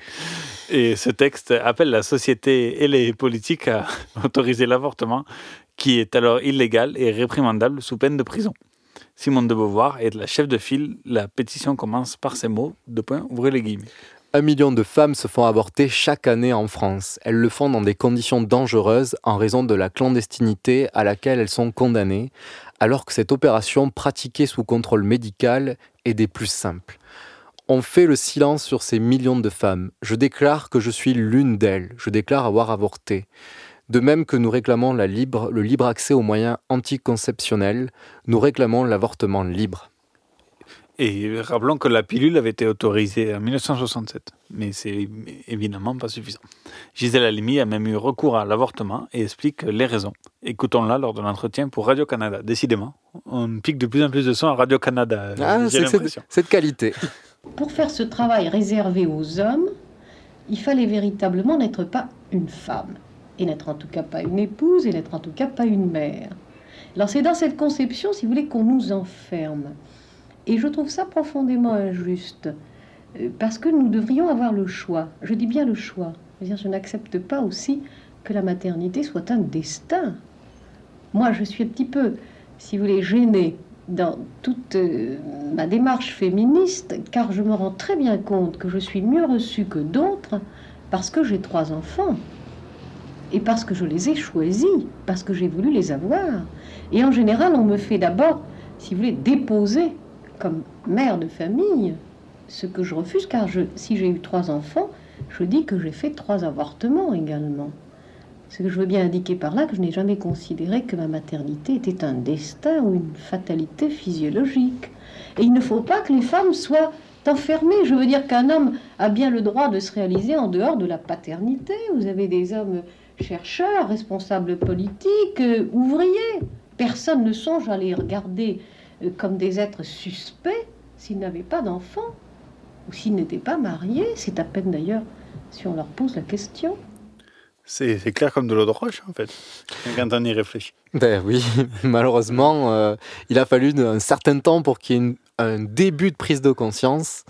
Et ce texte appelle la société et les politiques à autoriser l'avortement, qui est alors illégal et réprimandable sous peine de prison. Simone de Beauvoir est la chef de file. La pétition commence par ces mots, de point, ouvrez les guillemets. Un million de femmes se font avorter chaque année en France. Elles le font dans des conditions dangereuses en raison de la clandestinité à laquelle elles sont condamnées, alors que cette opération pratiquée sous contrôle médical est des plus simples. On fait le silence sur ces millions de femmes. Je déclare que je suis l'une d'elles. Je déclare avoir avorté. De même que nous réclamons la libre, le libre accès aux moyens anticonceptionnels, nous réclamons l'avortement libre. Et rappelons que la pilule avait été autorisée en 1967, mais c'est évidemment pas suffisant. Gisèle Halimi a même eu recours à l'avortement et explique les raisons. Écoutons-la lors de l'entretien pour Radio-Canada. Décidément, on pique de plus en plus de son à Radio-Canada. Ah, c'est de qualité. Pour faire ce travail réservé aux hommes, il fallait véritablement n'être pas une femme, et n'être en tout cas pas une épouse, et n'être en tout cas pas une mère. Alors c'est dans cette conception, si vous voulez, qu'on nous enferme. Et je trouve ça profondément injuste, euh, parce que nous devrions avoir le choix. Je dis bien le choix. Je, n'accepte pas aussi que la maternité soit un destin. Moi, je suis un petit peu, si vous voulez, gênée dans toute euh, ma démarche féministe, car je me rends très bien compte que je suis mieux reçue que d'autres parce que j'ai trois enfants et parce que je les ai choisis, parce que j'ai voulu les avoir. Et en général, on me fait d'abord, si vous voulez, déposer comme mère de famille, ce que je refuse, car je, si j'ai eu trois enfants, je dis que j'ai fait trois avortements également. Ce que je veux bien indiquer par là que je n'ai jamais considéré que ma maternité était un destin ou une fatalité physiologique. Et il ne faut pas que les femmes soient enfermées. Je veux dire qu'un homme a bien le droit de se réaliser en dehors de la paternité. Vous avez des hommes chercheurs, responsables politiques, euh, ouvriers. Personne ne songe à les regarder euh, comme des êtres suspects s'ils n'avaient pas d'enfants ou s'ils n'étaient pas mariés. C'est à peine d'ailleurs si on leur pose la question. C'est clair comme de l'eau de roche, en fait, quand on y réfléchit. Ben oui, malheureusement, euh, il a fallu un certain temps pour qu'il y ait un début de prise de conscience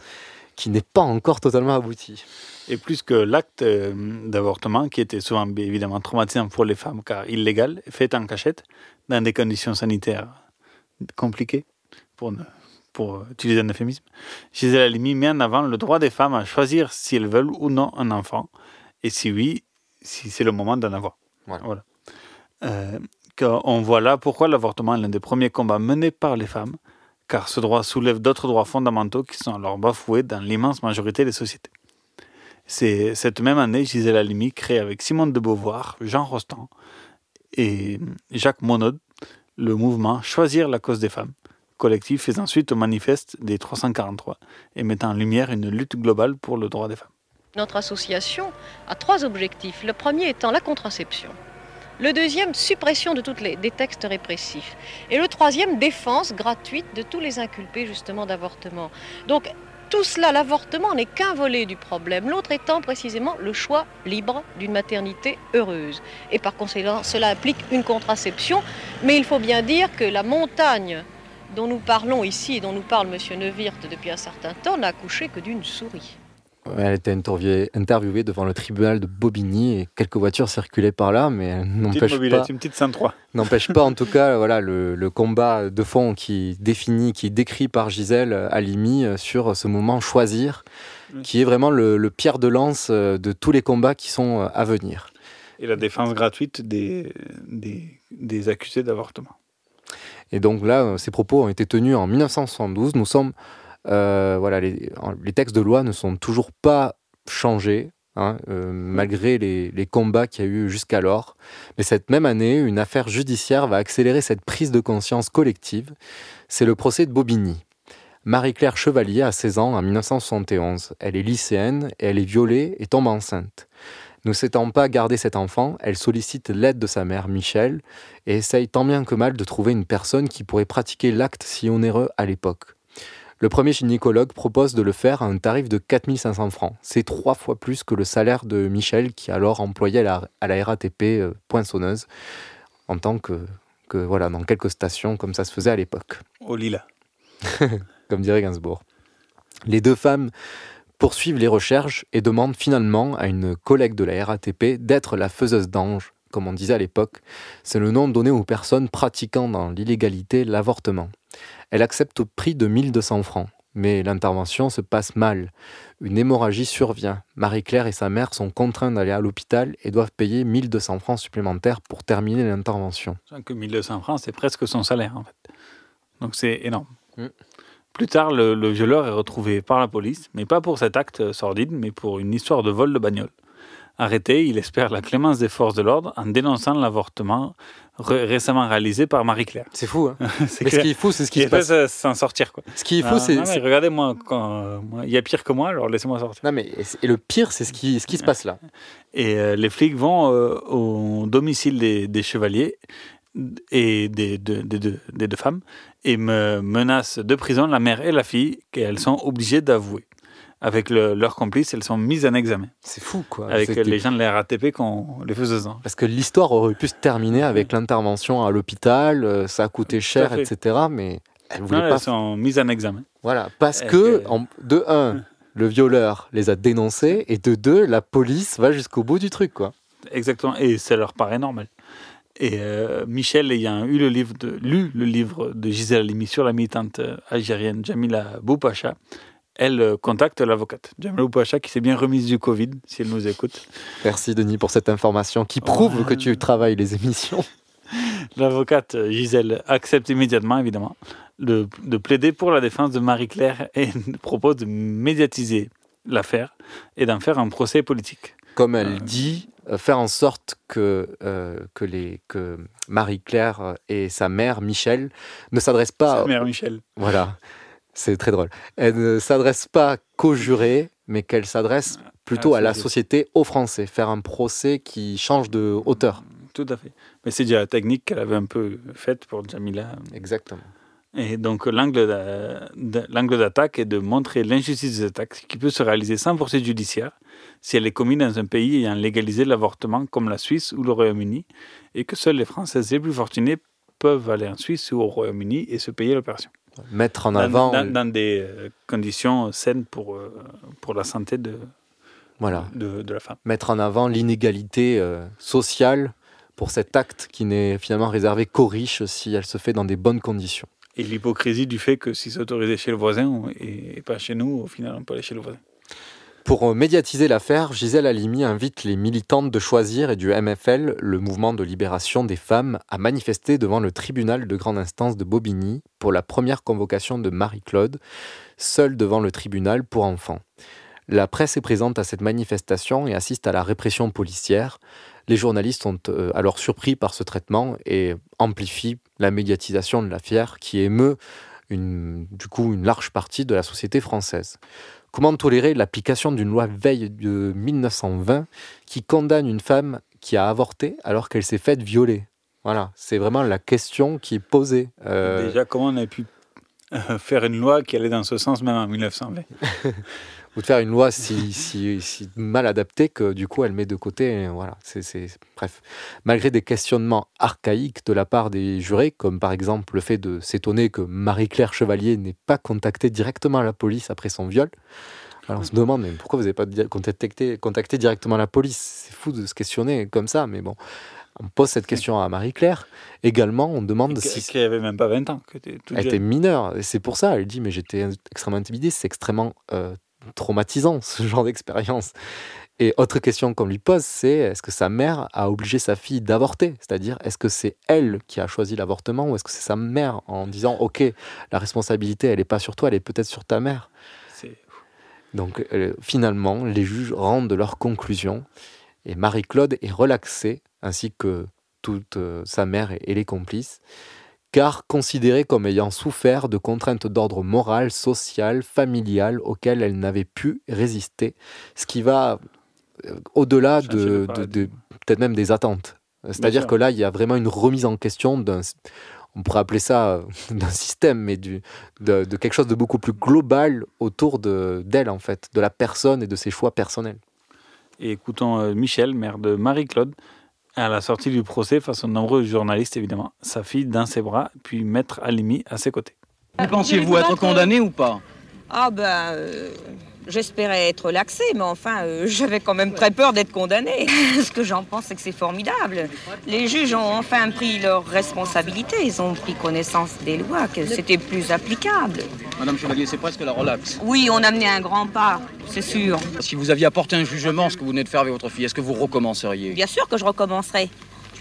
qui n'est pas encore totalement abouti. Et plus que l'acte euh, d'avortement, qui était souvent évidemment traumatisant pour les femmes, car illégal, fait en cachette, dans des conditions sanitaires compliqué, pour, pour utiliser un euphémisme, Gisèle Halimi met en avant le droit des femmes à choisir si elles veulent ou non un enfant, et si oui, si c'est le moment d'en avoir. Voilà. Euh, on voit là pourquoi l'avortement est l'un des premiers combats menés par les femmes, car ce droit soulève d'autres droits fondamentaux qui sont alors bafoués dans l'immense majorité des sociétés. C'est cette même année, Gisèle Halimi crée avec Simone de Beauvoir, Jean Rostand et Jacques Monod le mouvement Choisir la cause des femmes, collectif faisant suite au manifeste des 343 et mettant en lumière une lutte globale pour le droit des femmes. Notre association a trois objectifs. Le premier étant la contraception. Le deuxième, suppression de tous les des textes répressifs. Et le troisième, défense gratuite de tous les inculpés justement d'avortement. Donc tout cela, l'avortement n'est qu'un volet du problème, l'autre étant précisément le choix libre d'une maternité heureuse. Et par conséquent, cela implique une contraception, mais il faut bien dire que la montagne dont nous parlons ici et dont nous parle M. Neuwirth depuis un certain temps n'a accouché que d'une souris. Elle était interviewée devant le tribunal de Bobigny et quelques voitures circulaient par là, mais n'empêche pas. Une petite 103. N'empêche pas, en tout cas, voilà, le, combat de fond qui définit, qui décrit par Gisèle Halimi sur ce moment choisir, qui est vraiment le, pierre de lance de tous les combats qui sont à venir. Et la défense gratuite des, des, des accusés d'avortement. Et donc là, ces propos ont été tenus en 1972. Nous sommes euh, voilà, les, textes de loi ne sont toujours pas changés. Hein, euh, malgré les, les combats qu'il y a eu jusqu'alors. Mais cette même année, une affaire judiciaire va accélérer cette prise de conscience collective. C'est le procès de Bobigny. Marie-Claire Chevalier a 16 ans en 1971. Elle est lycéenne et elle est violée et tombe enceinte. Ne s'étant pas garder cet enfant, elle sollicite l'aide de sa mère, Michel, et essaye tant bien que mal de trouver une personne qui pourrait pratiquer l'acte si onéreux à l'époque. Le premier gynécologue propose de le faire à un tarif de 4500 francs. C'est trois fois plus que le salaire de Michel, qui alors employait à la, RATP euh, poinçonneuse, en tant que, que, voilà, dans quelques stations, comme ça se faisait à l'époque. Au Lila. comme dirait Gainsbourg. Les deux femmes poursuivent les recherches et demandent finalement à une collègue de la RATP d'être la faiseuse d'ange, comme on disait à l'époque. C'est le nom donné aux personnes pratiquant dans l'illégalité l'avortement. Elle accepte au prix de 1200 francs. Mais l'intervention se passe mal. Une hémorragie survient. Marie-Claire et sa mère sont contraints d'aller à l'hôpital et doivent payer 1200 francs supplémentaires pour terminer l'intervention. Que 1200 francs, c'est presque son salaire en fait. Donc c'est énorme. Mm. Plus tard, le, le, violeur est retrouvé par la police, mais pas pour cet acte sordide, mais pour une histoire de vol de bagnole. Arrêté, il espère la clémence des forces de l'ordre en dénonçant l'avortement récemment réalisé par Marie-Claire. C'est fou, hein Mais ce qui est fou, c'est ce qui se passe. s'en sortir, quoi. Ce qui est fou, c'est... Regardez-moi, il y a pire que moi, alors laissez-moi sortir. Non, mais et le pire, c'est ce qui, ce qui se passe là. Et euh, les flics vont euh, au domicile des, des, chevaliers et des, des, des deux femmes et me menacent de prison la mère et la fille qu'elles sont obligées d'avouer avec leurs complices, elles sont mises en examen. C'est fou, quoi. Avec les gens de la RATP qu'on les faisait Parce que l'histoire aurait pu se terminer avec l'intervention à l'hôpital, euh, ça a coûté cher, etc. Mais elles voulaient pas. Elles sont mises en examen. Voilà, parce que, de un, le violeur les a dénoncés, et de deux, la police va jusqu'au bout du truc, quoi. Exactement, et ça leur paraît normal. Et euh, Michel ayant eu le livre de, lu le livre de Gisèle Halimi sur la militante euh, algérienne Jamila Boupacha, elle euh, contacte l'avocate, Jamila Boupacha, qui s'est bien remise du Covid, si elle nous écoute. Merci Denis pour cette information qui prouve que tu travailles les émissions. L'avocate Gisèle accepte immédiatement, évidemment, de, plaider pour la défense de Marie-Claire et propose de médiatiser l'affaire et d'en faire un procès politique. Comme elle dit, euh, faire en sorte que, euh, que, les, que Marie-Claire et sa mère, Michel, ne s'adressent pas... Sa mère, Michel. Voilà, c'est très drôle. Elle ne s'adresse pas qu'aux jurés, mais qu'elle s'adresse plutôt à la société, aux Français. Faire un procès qui change de hauteur. Tout à fait. Mais c'est déjà la technique qu'elle avait un peu faite pour Jamila. Exactement. Et donc l'angle d'attaque est de montrer l'injustice des attaques, qui peut se réaliser sans poursuite judiciaire si elle est commise dans un pays ayant légalisé l'avortement comme la Suisse ou le Royaume-Uni, et que seuls les Françaises les plus fortunés peuvent aller en Suisse ou au Royaume-Uni et se payer l'opération. Mettre en avant... Dans, des euh, conditions saines pour, euh, pour la santé de, voilà. de, de la femme. Mettre en avant l'inégalité euh, sociale pour cet acte qui n'est finalement réservé qu'aux riches si elle se fait dans des bonnes conditions. Et l'hypocrisie du fait que si c'est autorisé chez le voisin et pas chez nous, au final, on peut aller chez le voisin. Pour euh, médiatiser l'affaire, Gisèle Halimi invite les militantes de Choisir et du MFL, le mouvement de libération des femmes, à manifester devant le tribunal de grande instance de Bobigny pour la première convocation de Marie-Claude, seule devant le tribunal pour enfants. La presse est présente à cette manifestation et assiste à la répression policière. Les journalistes sont euh, alors surpris par ce traitement et amplifient la médiatisation de l'affaire qui émeut une, du coup une large partie de la société française. Comment tolérer l'application d'une loi veille de 1920 qui condamne une femme qui a avorté alors qu'elle s'est faite violer? Voilà, c'est vraiment la question qui est posée. Euh, Déjà, comment on a pu euh, faire une loi qui allait dans ce sens même en 1920 ou de faire une loi si, si, si, mal adaptée que du coup elle met de côté. Voilà, c'est bref. Malgré des questionnements archaïques de la part des jurés, comme par exemple le fait de s'étonner que Marie-Claire Chevalier n'ait pas contacté directement la police après son viol. Alors on se demande mais pourquoi vous n'avez pas contacté, contacté directement la police? C'est fou de se questionner comme ça, mais bon. On pose cette question à Marie-Claire. Également, on demande si. Qui avait même pas 20 ans. elle était mineure. Et c'est pour ça, elle dit Mais j'étais extrêmement intimidée. C'est extrêmement euh, traumatisant, ce genre d'expérience. Et autre question qu'on lui pose, c'est est-ce que sa mère a obligé sa fille d'avorter? C'est-à-dire, est-ce que c'est elle qui a choisi l'avortement ou est-ce que c'est sa mère en disant, OK, la responsabilité, elle n'est pas sur toi, elle est peut-être sur ta mère? Donc, euh, finalement, les juges rendent leur conclusion et Marie-Claude est relaxée, ainsi que toute euh, sa mère et les complices car considérée comme ayant souffert de contraintes d'ordre moral, social, familial auxquelles elle n'avait pu résister, ce qui va euh, au-delà de, peut-être même des attentes. C'est-à-dire que là, il y a vraiment une remise en question d'un, on pourrait appeler ça d'un système, mais du, de, quelque chose de beaucoup plus global autour d'elle, en fait, de la personne et de ses choix personnels. Et écoutons Michel, maire de Marie-Claude, à la sortie du procès face aux nombreux journalistes, évidemment, sa fille dans ses bras, puis maître Alimi à ses côtés. Vous pensiez-vous être condamné ou pas? Ah ben, J'espérais être relaxée, mais enfin, euh, j'avais quand même très peur d'être condamnée. Ce que j'en pense, c'est que c'est formidable. Les juges ont enfin pris leurs responsabilités. Ils ont pris connaissance des lois, que c'était plus applicable. Madame Chevalier, c'est presque la relaxe. Oui, on a amené un grand pas, c'est sûr. Si vous aviez apporté un jugement, ce que vous venez de faire avec votre fille, est-ce que vous recommenceriez? Bien sûr que je recommencerai.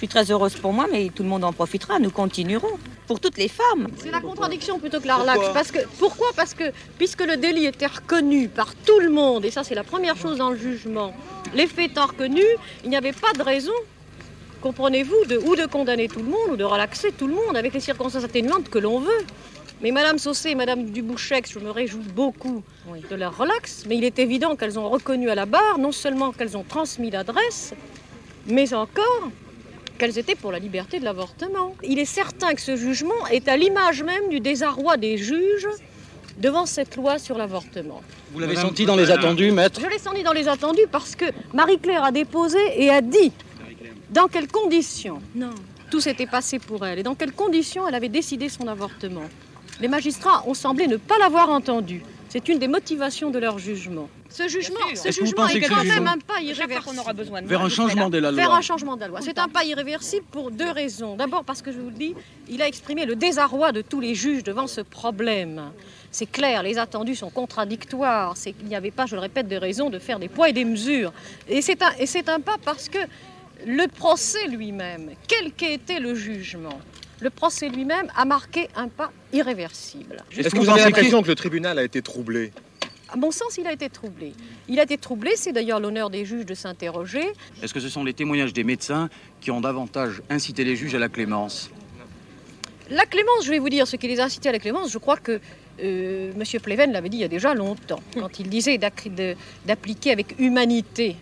Je suis très heureuse pour moi, mais tout le monde en profitera. Nous continuerons pour toutes les femmes. C'est la contradiction plutôt que la relaxe. Pourquoi parce que, pourquoi? Parce que puisque le délit était reconnu par tout le monde, et ça c'est la première chose dans le jugement, les faits étant reconnus, il n'y avait pas de raison, comprenez-vous, de, ou de condamner tout le monde ou de relaxer tout le monde avec les circonstances atténuantes que l'on veut. Mais Madame Saucé et Madame Dubouchec, je me réjouis beaucoup de leur relax, mais il est évident qu'elles ont reconnu à la barre non seulement qu'elles ont transmis l'adresse, mais encore qu'elles étaient pour la liberté de l'avortement. Il est certain que ce jugement est à l'image même du désarroi des juges devant cette loi sur l'avortement. Vous l'avez senti dans les attendus, maître Je l'ai senti dans les attendus parce que Marie-Claire a déposé et a dit dans quelles conditions tout s'était passé pour elle et dans quelles conditions elle avait décidé son avortement. Les magistrats ont semblé ne pas l'avoir entendu. C'est une des motivations de leur jugement. Ce jugement, ce jugement est quand même un pas irréversible. Aura besoin de Vers un changement de la loi. Vers un changement de la loi. C'est un pas irréversible pour deux raisons. D'abord parce que je vous le dis, il a exprimé le désarroi de tous les juges devant ce problème. C'est clair, les attendus sont contradictoires. C'est qu'il n'y avait pas, je le répète, de raison de faire des poids et des mesures. Et c'est un, et c'est un pas parce que le procès lui-même, quel qu'ait été le jugement, le procès lui-même a marqué un pas irréversible. Est-ce que vous avez l'impression que le tribunal a été troublé? À mon sens, il a été troublé. Il a été troublé, c'est d'ailleurs l'honneur des juges de s'interroger. Est-ce que ce sont les témoignages des médecins qui ont davantage incité les juges à la clémence La clémence, je vais vous dire, ce qui les a incités à la clémence, je crois que euh, M. Pleven l'avait dit il y a déjà longtemps, quand il disait d'appliquer avec humanité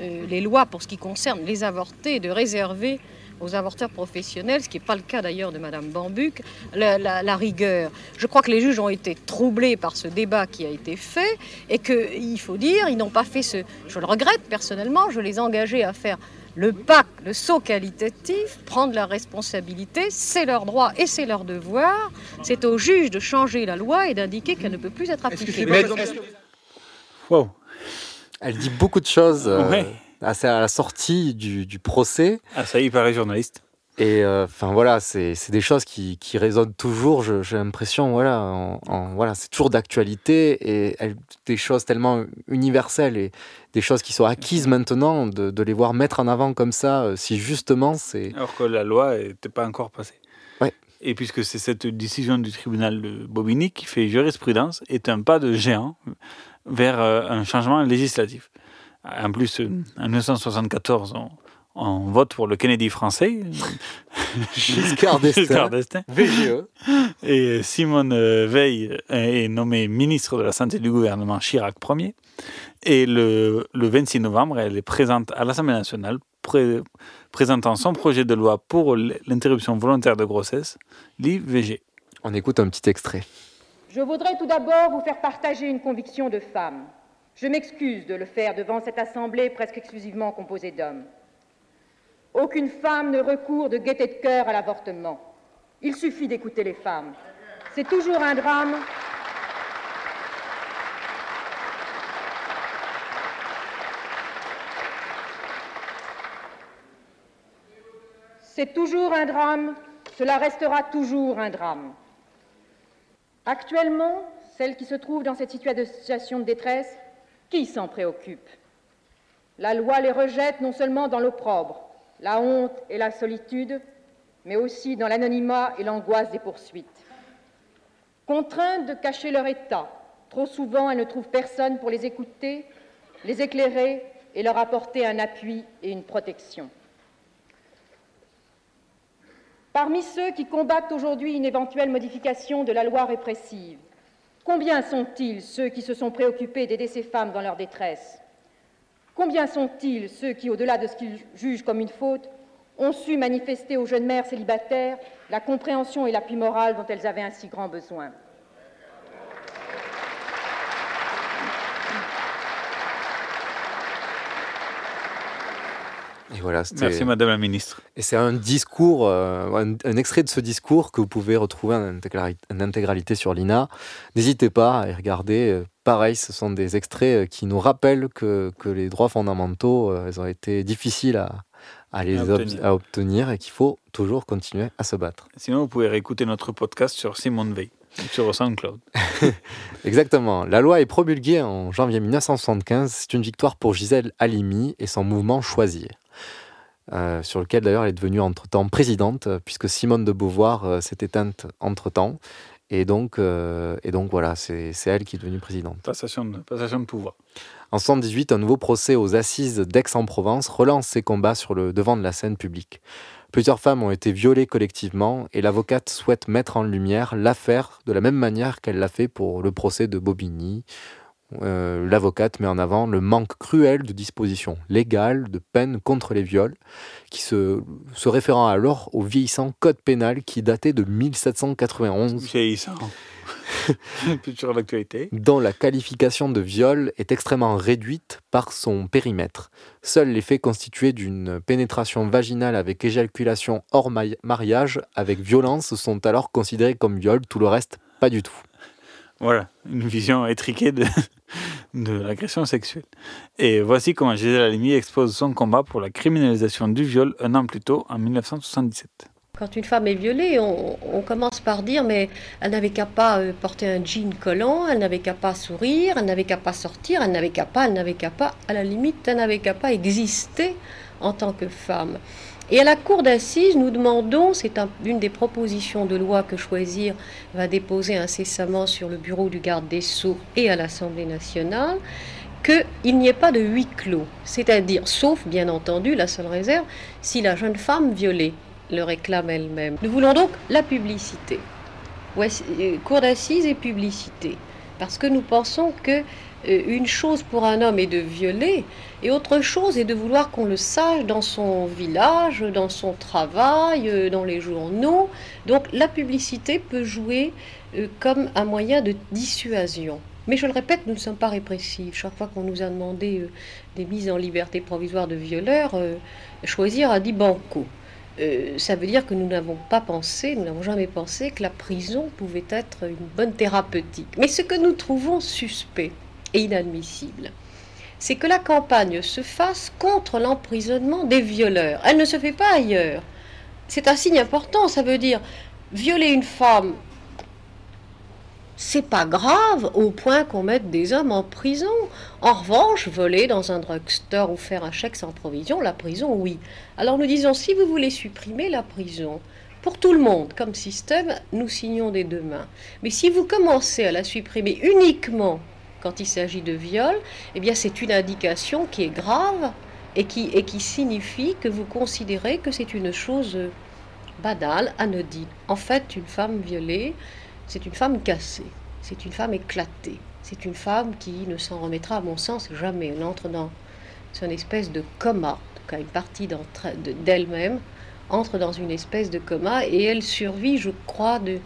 euh, les lois pour ce qui concerne les avortés, de réserver aux avorteurs professionnels, ce qui n'est pas le cas d'ailleurs de Mme Bambuc, la, rigueur. Je crois que les juges ont été troublés par ce débat qui a été fait et qu'il faut dire, ils n'ont pas fait ce... Je le regrette personnellement, je les ai engagés à faire le pacte, le saut qualitatif, prendre la responsabilité, c'est leur droit et c'est leur devoir. C'est aux juges de changer la loi et d'indiquer qu'elle ne peut plus être appliquée. Wow. Elle dit beaucoup de choses. Euh, à la sortie du, procès. Ah, ça y est, paraît journaliste. Et euh, enfin voilà, c'est des choses qui, qui résonnent toujours. J'ai l'impression, voilà, en, voilà, c'est toujours d'actualité et des choses tellement universelles et des choses qui sont acquises maintenant, de, de les voir mettre en avant comme ça, euh, si justement c'est. Alors que la loi n'était pas encore passée. Ouais. Et puisque c'est cette décision du tribunal de Bobigny qui fait jurisprudence, est un pas de géant vers euh, un changement législatif. En plus, en 1974, on, vote pour le Kennedy français. Giscard d'Estaing. VGE. Et Simone Veil est nommée ministre de la Santé du gouvernement Chirac Ier. Et le, 26 novembre, elle est présente à l'Assemblée nationale, présentant son projet de loi pour l'interruption volontaire de grossesse, l'IVG. On écoute un petit extrait. Je voudrais tout d'abord vous faire partager une conviction de femme. Je m'excuse de le faire devant cette assemblée presque exclusivement composée d'hommes. Aucune femme ne recourt de gaieté de cœur à l'avortement. Il suffit d'écouter les femmes. C'est toujours un drame. C'est toujours un drame, cela restera toujours un drame. Actuellement, celles qui se trouvent dans cette situation de détresse qui s'en préoccupe? La loi les rejette non seulement dans l'opprobre, la honte et la solitude, mais aussi dans l'anonymat et l'angoisse des poursuites. Contraintes de cacher leur état, trop souvent elles ne trouvent personne pour les écouter, les éclairer et leur apporter un appui et une protection. Parmi ceux qui combattent aujourd'hui une éventuelle modification de la loi répressive, Combien sont-ils ceux qui se sont préoccupés d'aider ces femmes dans leur détresse Combien sont-ils ceux qui, au-delà de ce qu'ils jugent comme une faute, ont su manifester aux jeunes mères célibataires la compréhension et l'appui moral dont elles avaient un si grand besoin. Et voilà, Merci Madame la Ministre. Et c'est un discours, euh, un, extrait de ce discours que vous pouvez retrouver en intégralité, sur l'INA. N'hésitez pas à y regarder. Euh, pareil, ce sont des extraits euh, qui nous rappellent que, que les droits fondamentaux, ils ont été difficiles à, à les obtenir. À obtenir et qu'il faut toujours continuer à se battre. Sinon, vous pouvez réécouter notre podcast sur Simone Veil sur SoundCloud. Exactement. La loi est promulguée en janvier 1975. C'est une victoire pour Gisèle Halimi et son mouvement Choisir. Euh, sur lequel d'ailleurs elle est devenue entre-temps présidente, euh, puisque Simone de Beauvoir euh, s'est éteinte entre-temps. Et donc, et donc voilà, c'est elle qui est devenue présidente. Passation de, passation de pouvoir. En 1978, un nouveau procès aux assises d'Aix-en-Provence relance ses combats sur le devant de la scène publique. Plusieurs femmes ont été violées collectivement et l'avocate souhaite mettre en lumière l'affaire de la même manière qu'elle l'a fait pour le procès de Bobigny euh, l'avocate met en avant le manque cruel de dispositions légales de peine contre les viols, qui se, se référant alors au vieillissant code pénal qui datait de 1791. Vieillissant. L'actualité. Dont la qualification de viol est extrêmement réduite par son périmètre. Seuls les faits constitués d'une pénétration vaginale avec éjaculation hors mariage avec violence sont alors considérés comme viol, tout le reste pas du tout. Voilà, une vision étriquée de, l'agression sexuelle. Et voici comment Gisèle Halimi expose son combat pour la criminalisation du viol un an plus tôt, en 1977. Quand une femme est violée, on, commence par dire mais elle n'avait qu'à pas euh, porter un jean collant, elle n'avait qu'à pas sourire, elle n'avait qu'à pas sortir, elle n'avait qu'à pas, elle n'avait qu'à pas, à la limite, elle n'avait qu'à pas exister en tant que femme. Et à la Cour d'assises, nous demandons, c'est une des propositions de loi que Choisir va déposer incessamment sur le bureau du garde des Sceaux et à l'Assemblée nationale, qu'il n'y ait pas de huis clos, c'est-à-dire, sauf bien entendu, la seule réserve, si la jeune femme violée le réclame elle-même. Nous voulons donc la publicité. Euh, cour d'assises et publicité. Parce que nous pensons que une chose pour un homme est de violer, et autre chose est de vouloir qu'on le sache dans son village, dans son travail, euh, dans les journaux. Donc la publicité peut jouer euh, comme un moyen de dissuasion. Mais je le répète, nous ne sommes pas répressifs. Chaque fois qu'on nous a demandé des mises en liberté provisoire de violeurs, choisir a dit banco. ça veut dire que nous n'avons pas pensé, nous n'avons jamais pensé que la prison pouvait être une bonne thérapeutique. Mais ce que nous trouvons suspect, et inadmissible, c'est que la campagne se fasse contre l'emprisonnement des violeurs. Elle ne se fait pas ailleurs. C'est un signe important, ça veut dire violer une femme, c'est pas grave au point qu'on mette des hommes en prison. En revanche, voler dans un drugstore ou faire un chèque sans provision, la prison, oui. Alors nous disons, si vous voulez supprimer la prison, pour tout le monde comme système, nous signons des deux mains. Mais si vous commencez à la supprimer uniquement quand il s'agit de viol, eh bien c'est une indication qui est grave et qui, et qui signifie que vous considérez que c'est une chose banale, anodine. En fait, une femme violée, c'est une femme cassée, c'est une femme éclatée, c'est une femme qui ne s'en remettra, à mon sens, jamais. Elle entre dans une espèce de coma, en tout cas une partie d'elle-même entre dans une espèce de coma et elle survit, je crois, de,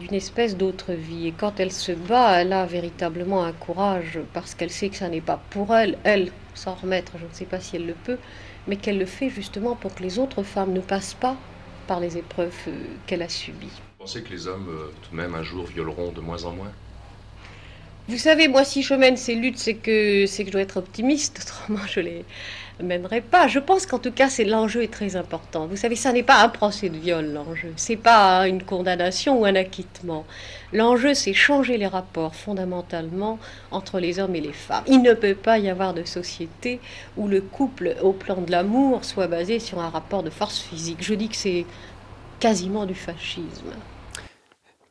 d'une espèce d'autre vie. Et quand elle se bat, elle a véritablement un courage parce qu'elle sait que ça n'est pas pour elle, elle, s'en remettre, je ne sais pas si elle le peut, mais qu'elle le fait justement pour que les autres femmes ne passent pas par les épreuves euh, qu'elle a subies. Vous pensez que les hommes, euh, tout de même, un jour violeront de moins en moins? Vous savez, moi, si je mène ces luttes, c'est que, c'est que je dois être optimiste, autrement je les mènerait pas. Je pense qu'en tout cas, c'est l'enjeu est très important. Vous savez, ça n'est pas un procès de viol, l'enjeu. C'est pas une condamnation ou un acquittement. L'enjeu, c'est changer les rapports fondamentalement entre les hommes et les femmes. Il ne peut pas y avoir de société où le couple, au plan de l'amour, soit basé sur un rapport de force physique. Je dis que c'est quasiment du fascisme.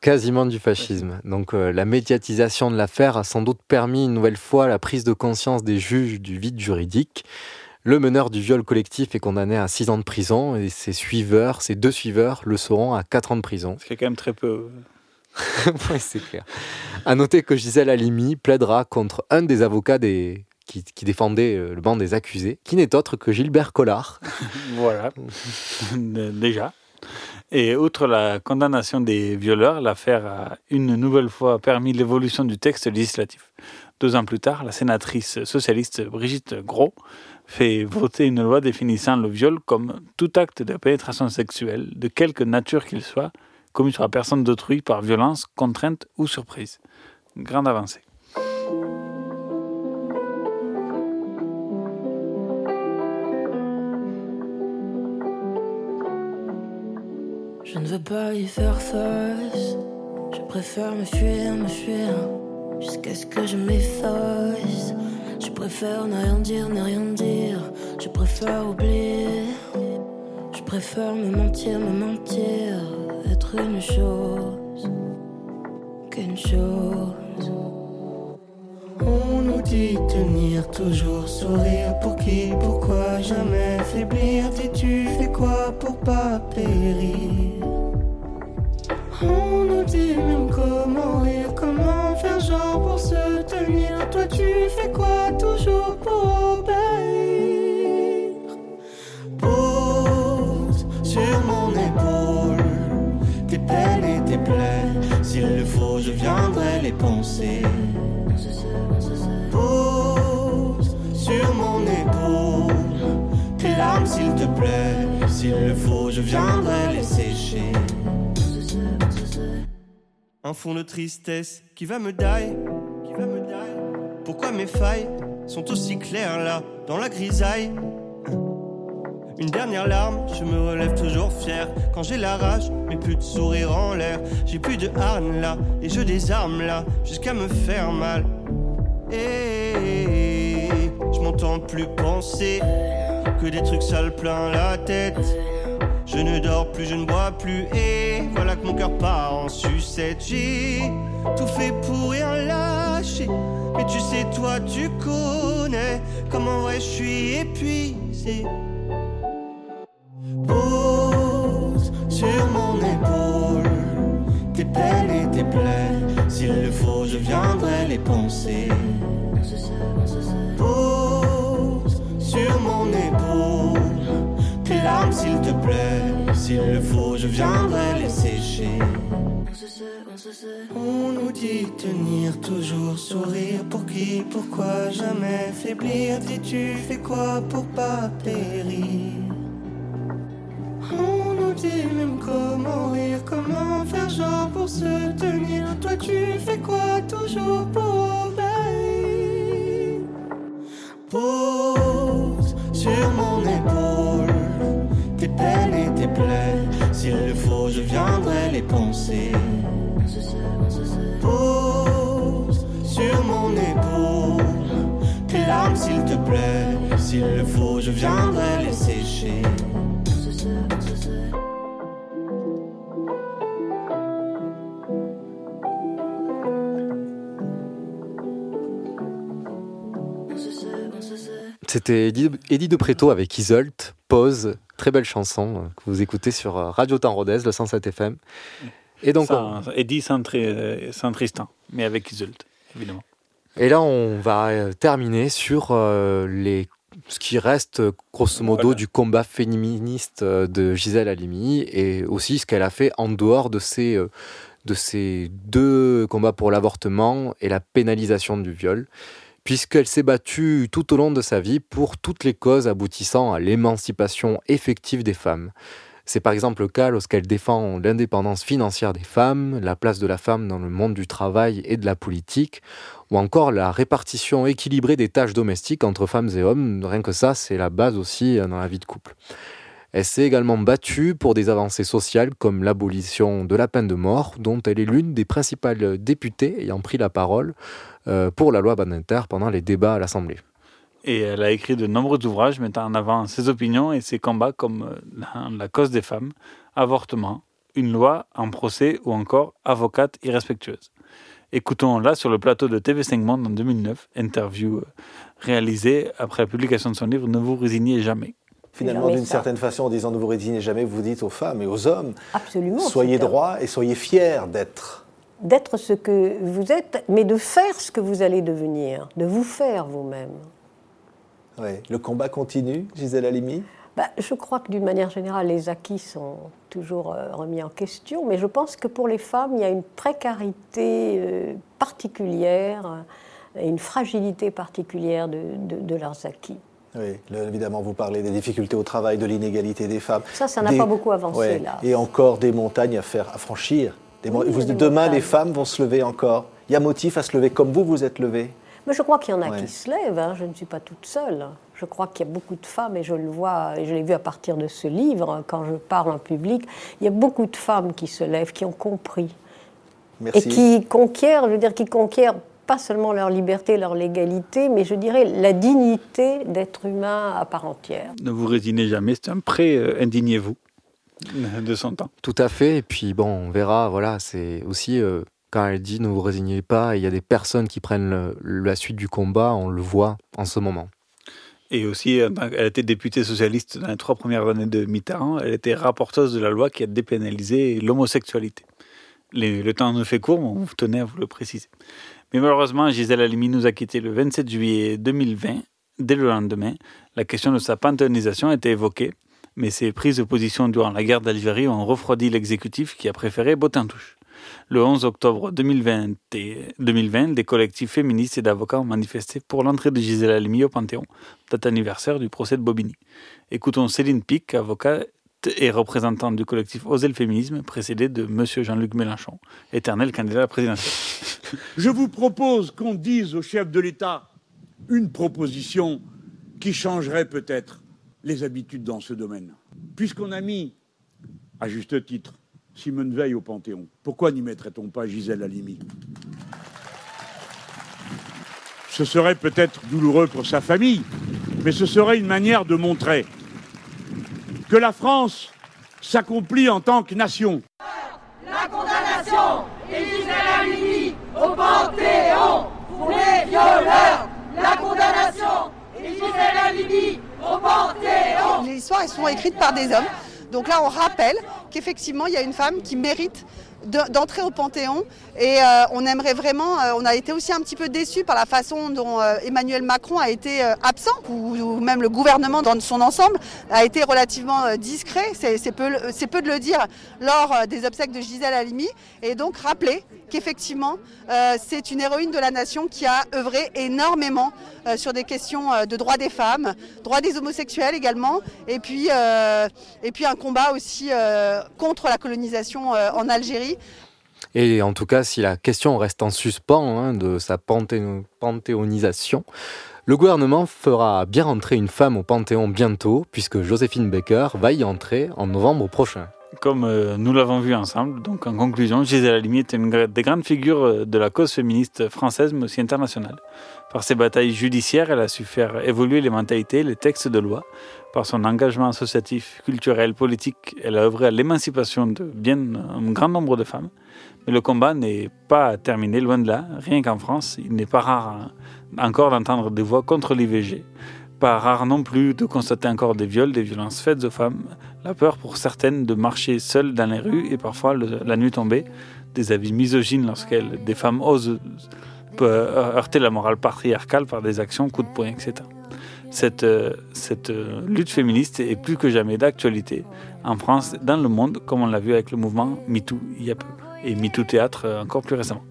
Quasiment du fascisme. Donc euh, la médiatisation de l'affaire a sans doute permis une nouvelle fois la prise de conscience des juges du vide juridique. Le meneur du viol collectif est condamné à 6 ans de prison et ses suiveurs, ses deux suiveurs, le seront à 4 ans de prison. Ce qui est quand même très peu. oui, c'est clair. À noter que Gisèle Halimi plaidera contre un des avocats des qui, défendait le banc des accusés, qui n'est autre que Gilbert Collard. voilà, déjà. Et outre la condamnation des violeurs, l'affaire a une nouvelle fois permis l'évolution du texte législatif. Deux ans plus tard, la sénatrice socialiste Brigitte Gros fait voter une loi définissant le viol comme tout acte de pénétration sexuelle, de quelque nature qu'il soit, commis sur la personne d'autrui par violence, contrainte ou surprise. grande avancée. Je ne veux pas y faire face. Je préfère me fuir, me fuir. Jusqu'à ce que je m'efface. Je préfère ne rien dire, ne rien dire. Je préfère oublier. Je préfère me mentir, me mentir. Être une chose qu'une chose. On nous dit tenir toujours sourire pour qui, pourquoi jamais faiblir? Dis-tu fais quoi pour pas périr? On nous dit même comment rire, pour se tenir. Toi tu fais quoi toujours pour obéir? Pose sur mon épaule tes peines et tes plaies. S'il le faut, je viendrai les penser. Pose sur mon épaule tes larmes, s'il te plaît. S'il le faut, je viendrai les sécher. Un fond de tristesse qui va me die, qui va me die. Pourquoi mes failles sont aussi claires là, dans la grisaille? Une dernière larme, je me relève toujours fier. Quand j'ai la rage, mais plus de sourire en l'air. J'ai plus de harne là, et je désarme là, jusqu'à me faire mal. Et je m'entends plus penser que des trucs sales plein la tête. Je ne dors plus, je ne bois plus, et voilà que mon cœur part en sucette. J'ai tout fait pour rien lâcher. Mais tu sais, toi, tu connais comment vrai je suis épuisé. Pose sur mon épaule tes peines et tes plaies. S'il le faut, je viendrai les penser. Pose sur mon épaule tes larmes, s'il te plaît. S'il le faut, je viendrai les sécher. On nous dit tenir toujours sourire pour qui, pourquoi jamais faiblir? Dis-tu fais quoi pour pas périr? On nous dit même comment rire, comment faire genre pour se tenir. Toi tu fais quoi toujours pour obéir? Pose sur mon épaule et tes. S'il le faut, je viendrai les penser. Pose sur mon épaule tes larmes, s'il te plaît. S'il le faut, je viendrai les sécher. C'était Eddie de Préto avec Isolt, Pause, très belle chanson euh, que vous écoutez sur euh, Radio Temps Rodez, le 107 FM. Et donc, Eddie sans, Tristan, mais avec Isolt, évidemment. Et là, on va euh, terminer sur les, ce qui reste, grosso modo, du combat féministe de Gisèle Halimi et aussi ce qu'elle a fait en dehors de ces, de ces deux combats pour l'avortement et la pénalisation du viol puisqu'elle s'est battue tout au long de sa vie pour toutes les causes aboutissant à l'émancipation effective des femmes. C'est par exemple le cas lorsqu'elle défend l'indépendance financière des femmes, la place de la femme dans le monde du travail et de la politique, ou encore la répartition équilibrée des tâches domestiques entre femmes et hommes. Rien que ça, c'est la base aussi dans la vie de couple. Elle s'est également battue pour des avancées sociales comme l'abolition de la peine de mort, dont elle est l'une des principales députées ayant pris la parole, euh, pour la loi Badinter pendant les débats à l'Assemblée. Et elle a écrit de nombreux ouvrages mettant en avant ses opinions et ses combats comme euh, la cause des femmes, avortement, une loi, un procès ou encore avocate irrespectueuse. Écoutons-la sur le plateau de TV5 Monde en 2009, interview euh, réalisée après la publication de son livre Ne vous résignez jamais. Finalement, d'une certaine façon, en disant ne vous résignez jamais, vous dites aux femmes et aux hommes Absolument, soyez droits et soyez fiers d'être d'être ce que vous êtes, mais de faire ce que vous allez devenir, de vous faire vous-même. Le combat continue, Gisèle Halimi? Bah, je crois que d'une manière générale, les acquis sont toujours euh, remis en question, mais je pense que pour les femmes, il y a une précarité euh, particulière et une fragilité particulière de, leurs acquis. Oui, évidemment, vous parlez des difficultés au travail, de l'inégalité des femmes. Ça, ça n'a pas beaucoup avancé, là. Et encore des montagnes à faire, à franchir. Demain, les femmes vont se lever encore. Il y a motif à se lever comme vous vous êtes levé. Mais je crois qu'il y en a qui se lèvent, hein. je ne suis pas toute seule. Je crois qu'il y a beaucoup de femmes, et je le vois, et je l'ai vu à partir de ce livre, quand je parle en public, il y a beaucoup de femmes qui se lèvent, qui ont compris. Et qui conquièrent, je veux dire, qui conquièrent pas seulement leur liberté, leur légalité, mais je dirais la dignité d'être humain à part entière. Ne vous résignez jamais, c'est un prêt, euh, indignez-vous de son temps. Tout à fait, et puis bon, on verra, voilà, c'est aussi euh, quand elle dit ne vous résignez pas, il y a des personnes qui prennent la suite du combat, on le voit en ce moment. Et aussi, euh, elle était députée socialiste dans les trois premières années de Mitterrand. Elle était rapporteuse de la loi qui a dépénalisé l'homosexualité. Le temps nous fait court, mais on tenait à vous le préciser. Mais malheureusement, Gisèle Halimi nous a quittés le 27 juillet 2020. Dès le lendemain, la question de sa panthéonisation était évoquée, mais ses prises de position durant la guerre d'Algérie ont refroidi l'exécutif qui a préféré botter en touche. Le 11 octobre 2020, 2020 des collectifs féministes et d'avocats ont manifesté pour l'entrée de Gisèle Halimi au Panthéon, date anniversaire du procès de Bobigny. Écoutons Céline Pic, avocate et représentante du collectif Oser le féminisme, précédée de M. Jean-Luc Mélenchon, éternel candidat à la présidentielle. Je vous propose qu'on dise au chef de l'État une proposition qui changerait peut-être les habitudes dans ce domaine. Puisqu'on a mis, à juste titre, Simone Veil au Panthéon. Pourquoi n'y mettrait-on pas Gisèle Halimi? Ce serait peut-être douloureux pour sa famille, mais ce serait une manière de montrer que la France s'accomplit en tant que nation. La condamnation et Gisèle Halimi au Panthéon pour les violeurs. La condamnation et Gisèle Halimi Les histoires, elles sont écrites par des hommes. Donc là, on rappelle qu'effectivement, il y a une femme qui mérite d'entrer au Panthéon. Et euh, on aimerait vraiment, euh, on a été aussi un petit peu déçus par la façon dont euh, Emmanuel Macron a été absent, ou, même le gouvernement dans son ensemble a été relativement discret, c'est peu, peu, de le dire, lors des obsèques de Gisèle Halimi. Et donc rappeler qu'effectivement, c'est une héroïne de la nation qui a œuvré énormément sur des questions de droits des femmes, droits des homosexuels également, et puis, et puis un combat aussi contre la colonisation en Algérie et en tout cas, si la question reste en suspens hein, de sa panthéonisation, le gouvernement fera bien rentrer une femme au Panthéon bientôt, puisque Joséphine Baker va y entrer en novembre prochain. Comme euh, nous l'avons vu ensemble, donc en conclusion, Gisèle Halimi est une des grandes figures euh, de la cause féministe française, mais aussi internationale. Par ses batailles judiciaires, elle a su faire évoluer les mentalités, les textes de loi. Par son engagement associatif, culturel, politique, elle a œuvré à l'émancipation de bien un grand nombre de femmes. Mais le combat n'est pas terminé, loin de là. Rien qu'en France, il n'est pas rare hein, encore d'entendre des voix contre l'IVG. Pas rare non plus de constater encore des viols, des violences faites aux femmes. La peur pour certaines de marcher seules dans les rues et parfois la nuit tombée. Des avis misogynes lorsqu'elles, des femmes osent heurter la morale patriarcale par des actions, coups de poing, etc. Cette, euh, euh, lutte féministe est plus que jamais d'actualité en France, dans le monde, comme on l'a vu avec le mouvement MeToo il y a peu et MeToo Théâtre euh, encore plus récemment.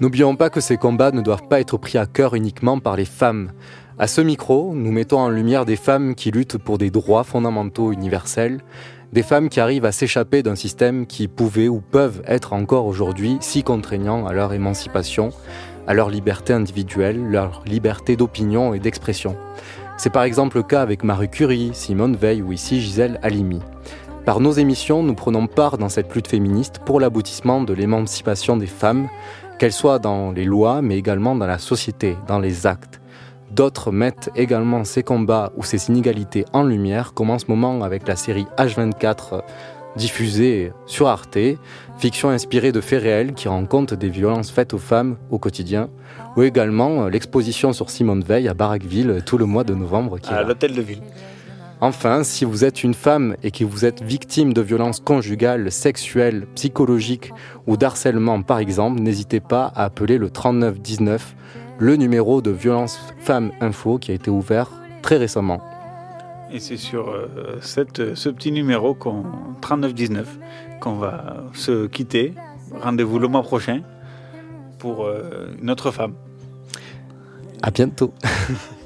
N'oublions pas que ces combats ne doivent pas être pris à cœur uniquement par les femmes. À ce micro, nous mettons en lumière des femmes qui luttent pour des droits fondamentaux universels, des femmes qui arrivent à s'échapper d'un système qui pouvait ou peuvent être encore aujourd'hui si contraignant à leur émancipation, à leur liberté individuelle, leur liberté d'opinion et d'expression. C'est par exemple le cas avec Marie Curie, Simone Veil ou ici Gisèle Halimi. Par nos émissions, nous prenons part dans cette lutte féministe pour l'aboutissement de l'émancipation des femmes, qu'elles soient dans les lois, mais également dans la société, dans les actes. D'autres mettent également ces combats ou ces inégalités en lumière, comme en ce moment avec la série H24 diffusée sur Arte, fiction inspirée de faits réels qui rend compte des violences faites aux femmes au quotidien, ou également l'exposition sur Simone Veil à Barraqueville tout le mois de novembre. Qui à l'hôtel de ville. Enfin, si vous êtes une femme et que vous êtes victime de violences conjugales, sexuelles, psychologiques ou d'harcèlement par exemple, n'hésitez pas à appeler le 3919, le numéro de violence femmes info qui a été ouvert très récemment. Et c'est sur euh, cette, ce petit numéro 3919 qu'on va se quitter. Rendez-vous le mois prochain pour euh, une autre femme. À bientôt.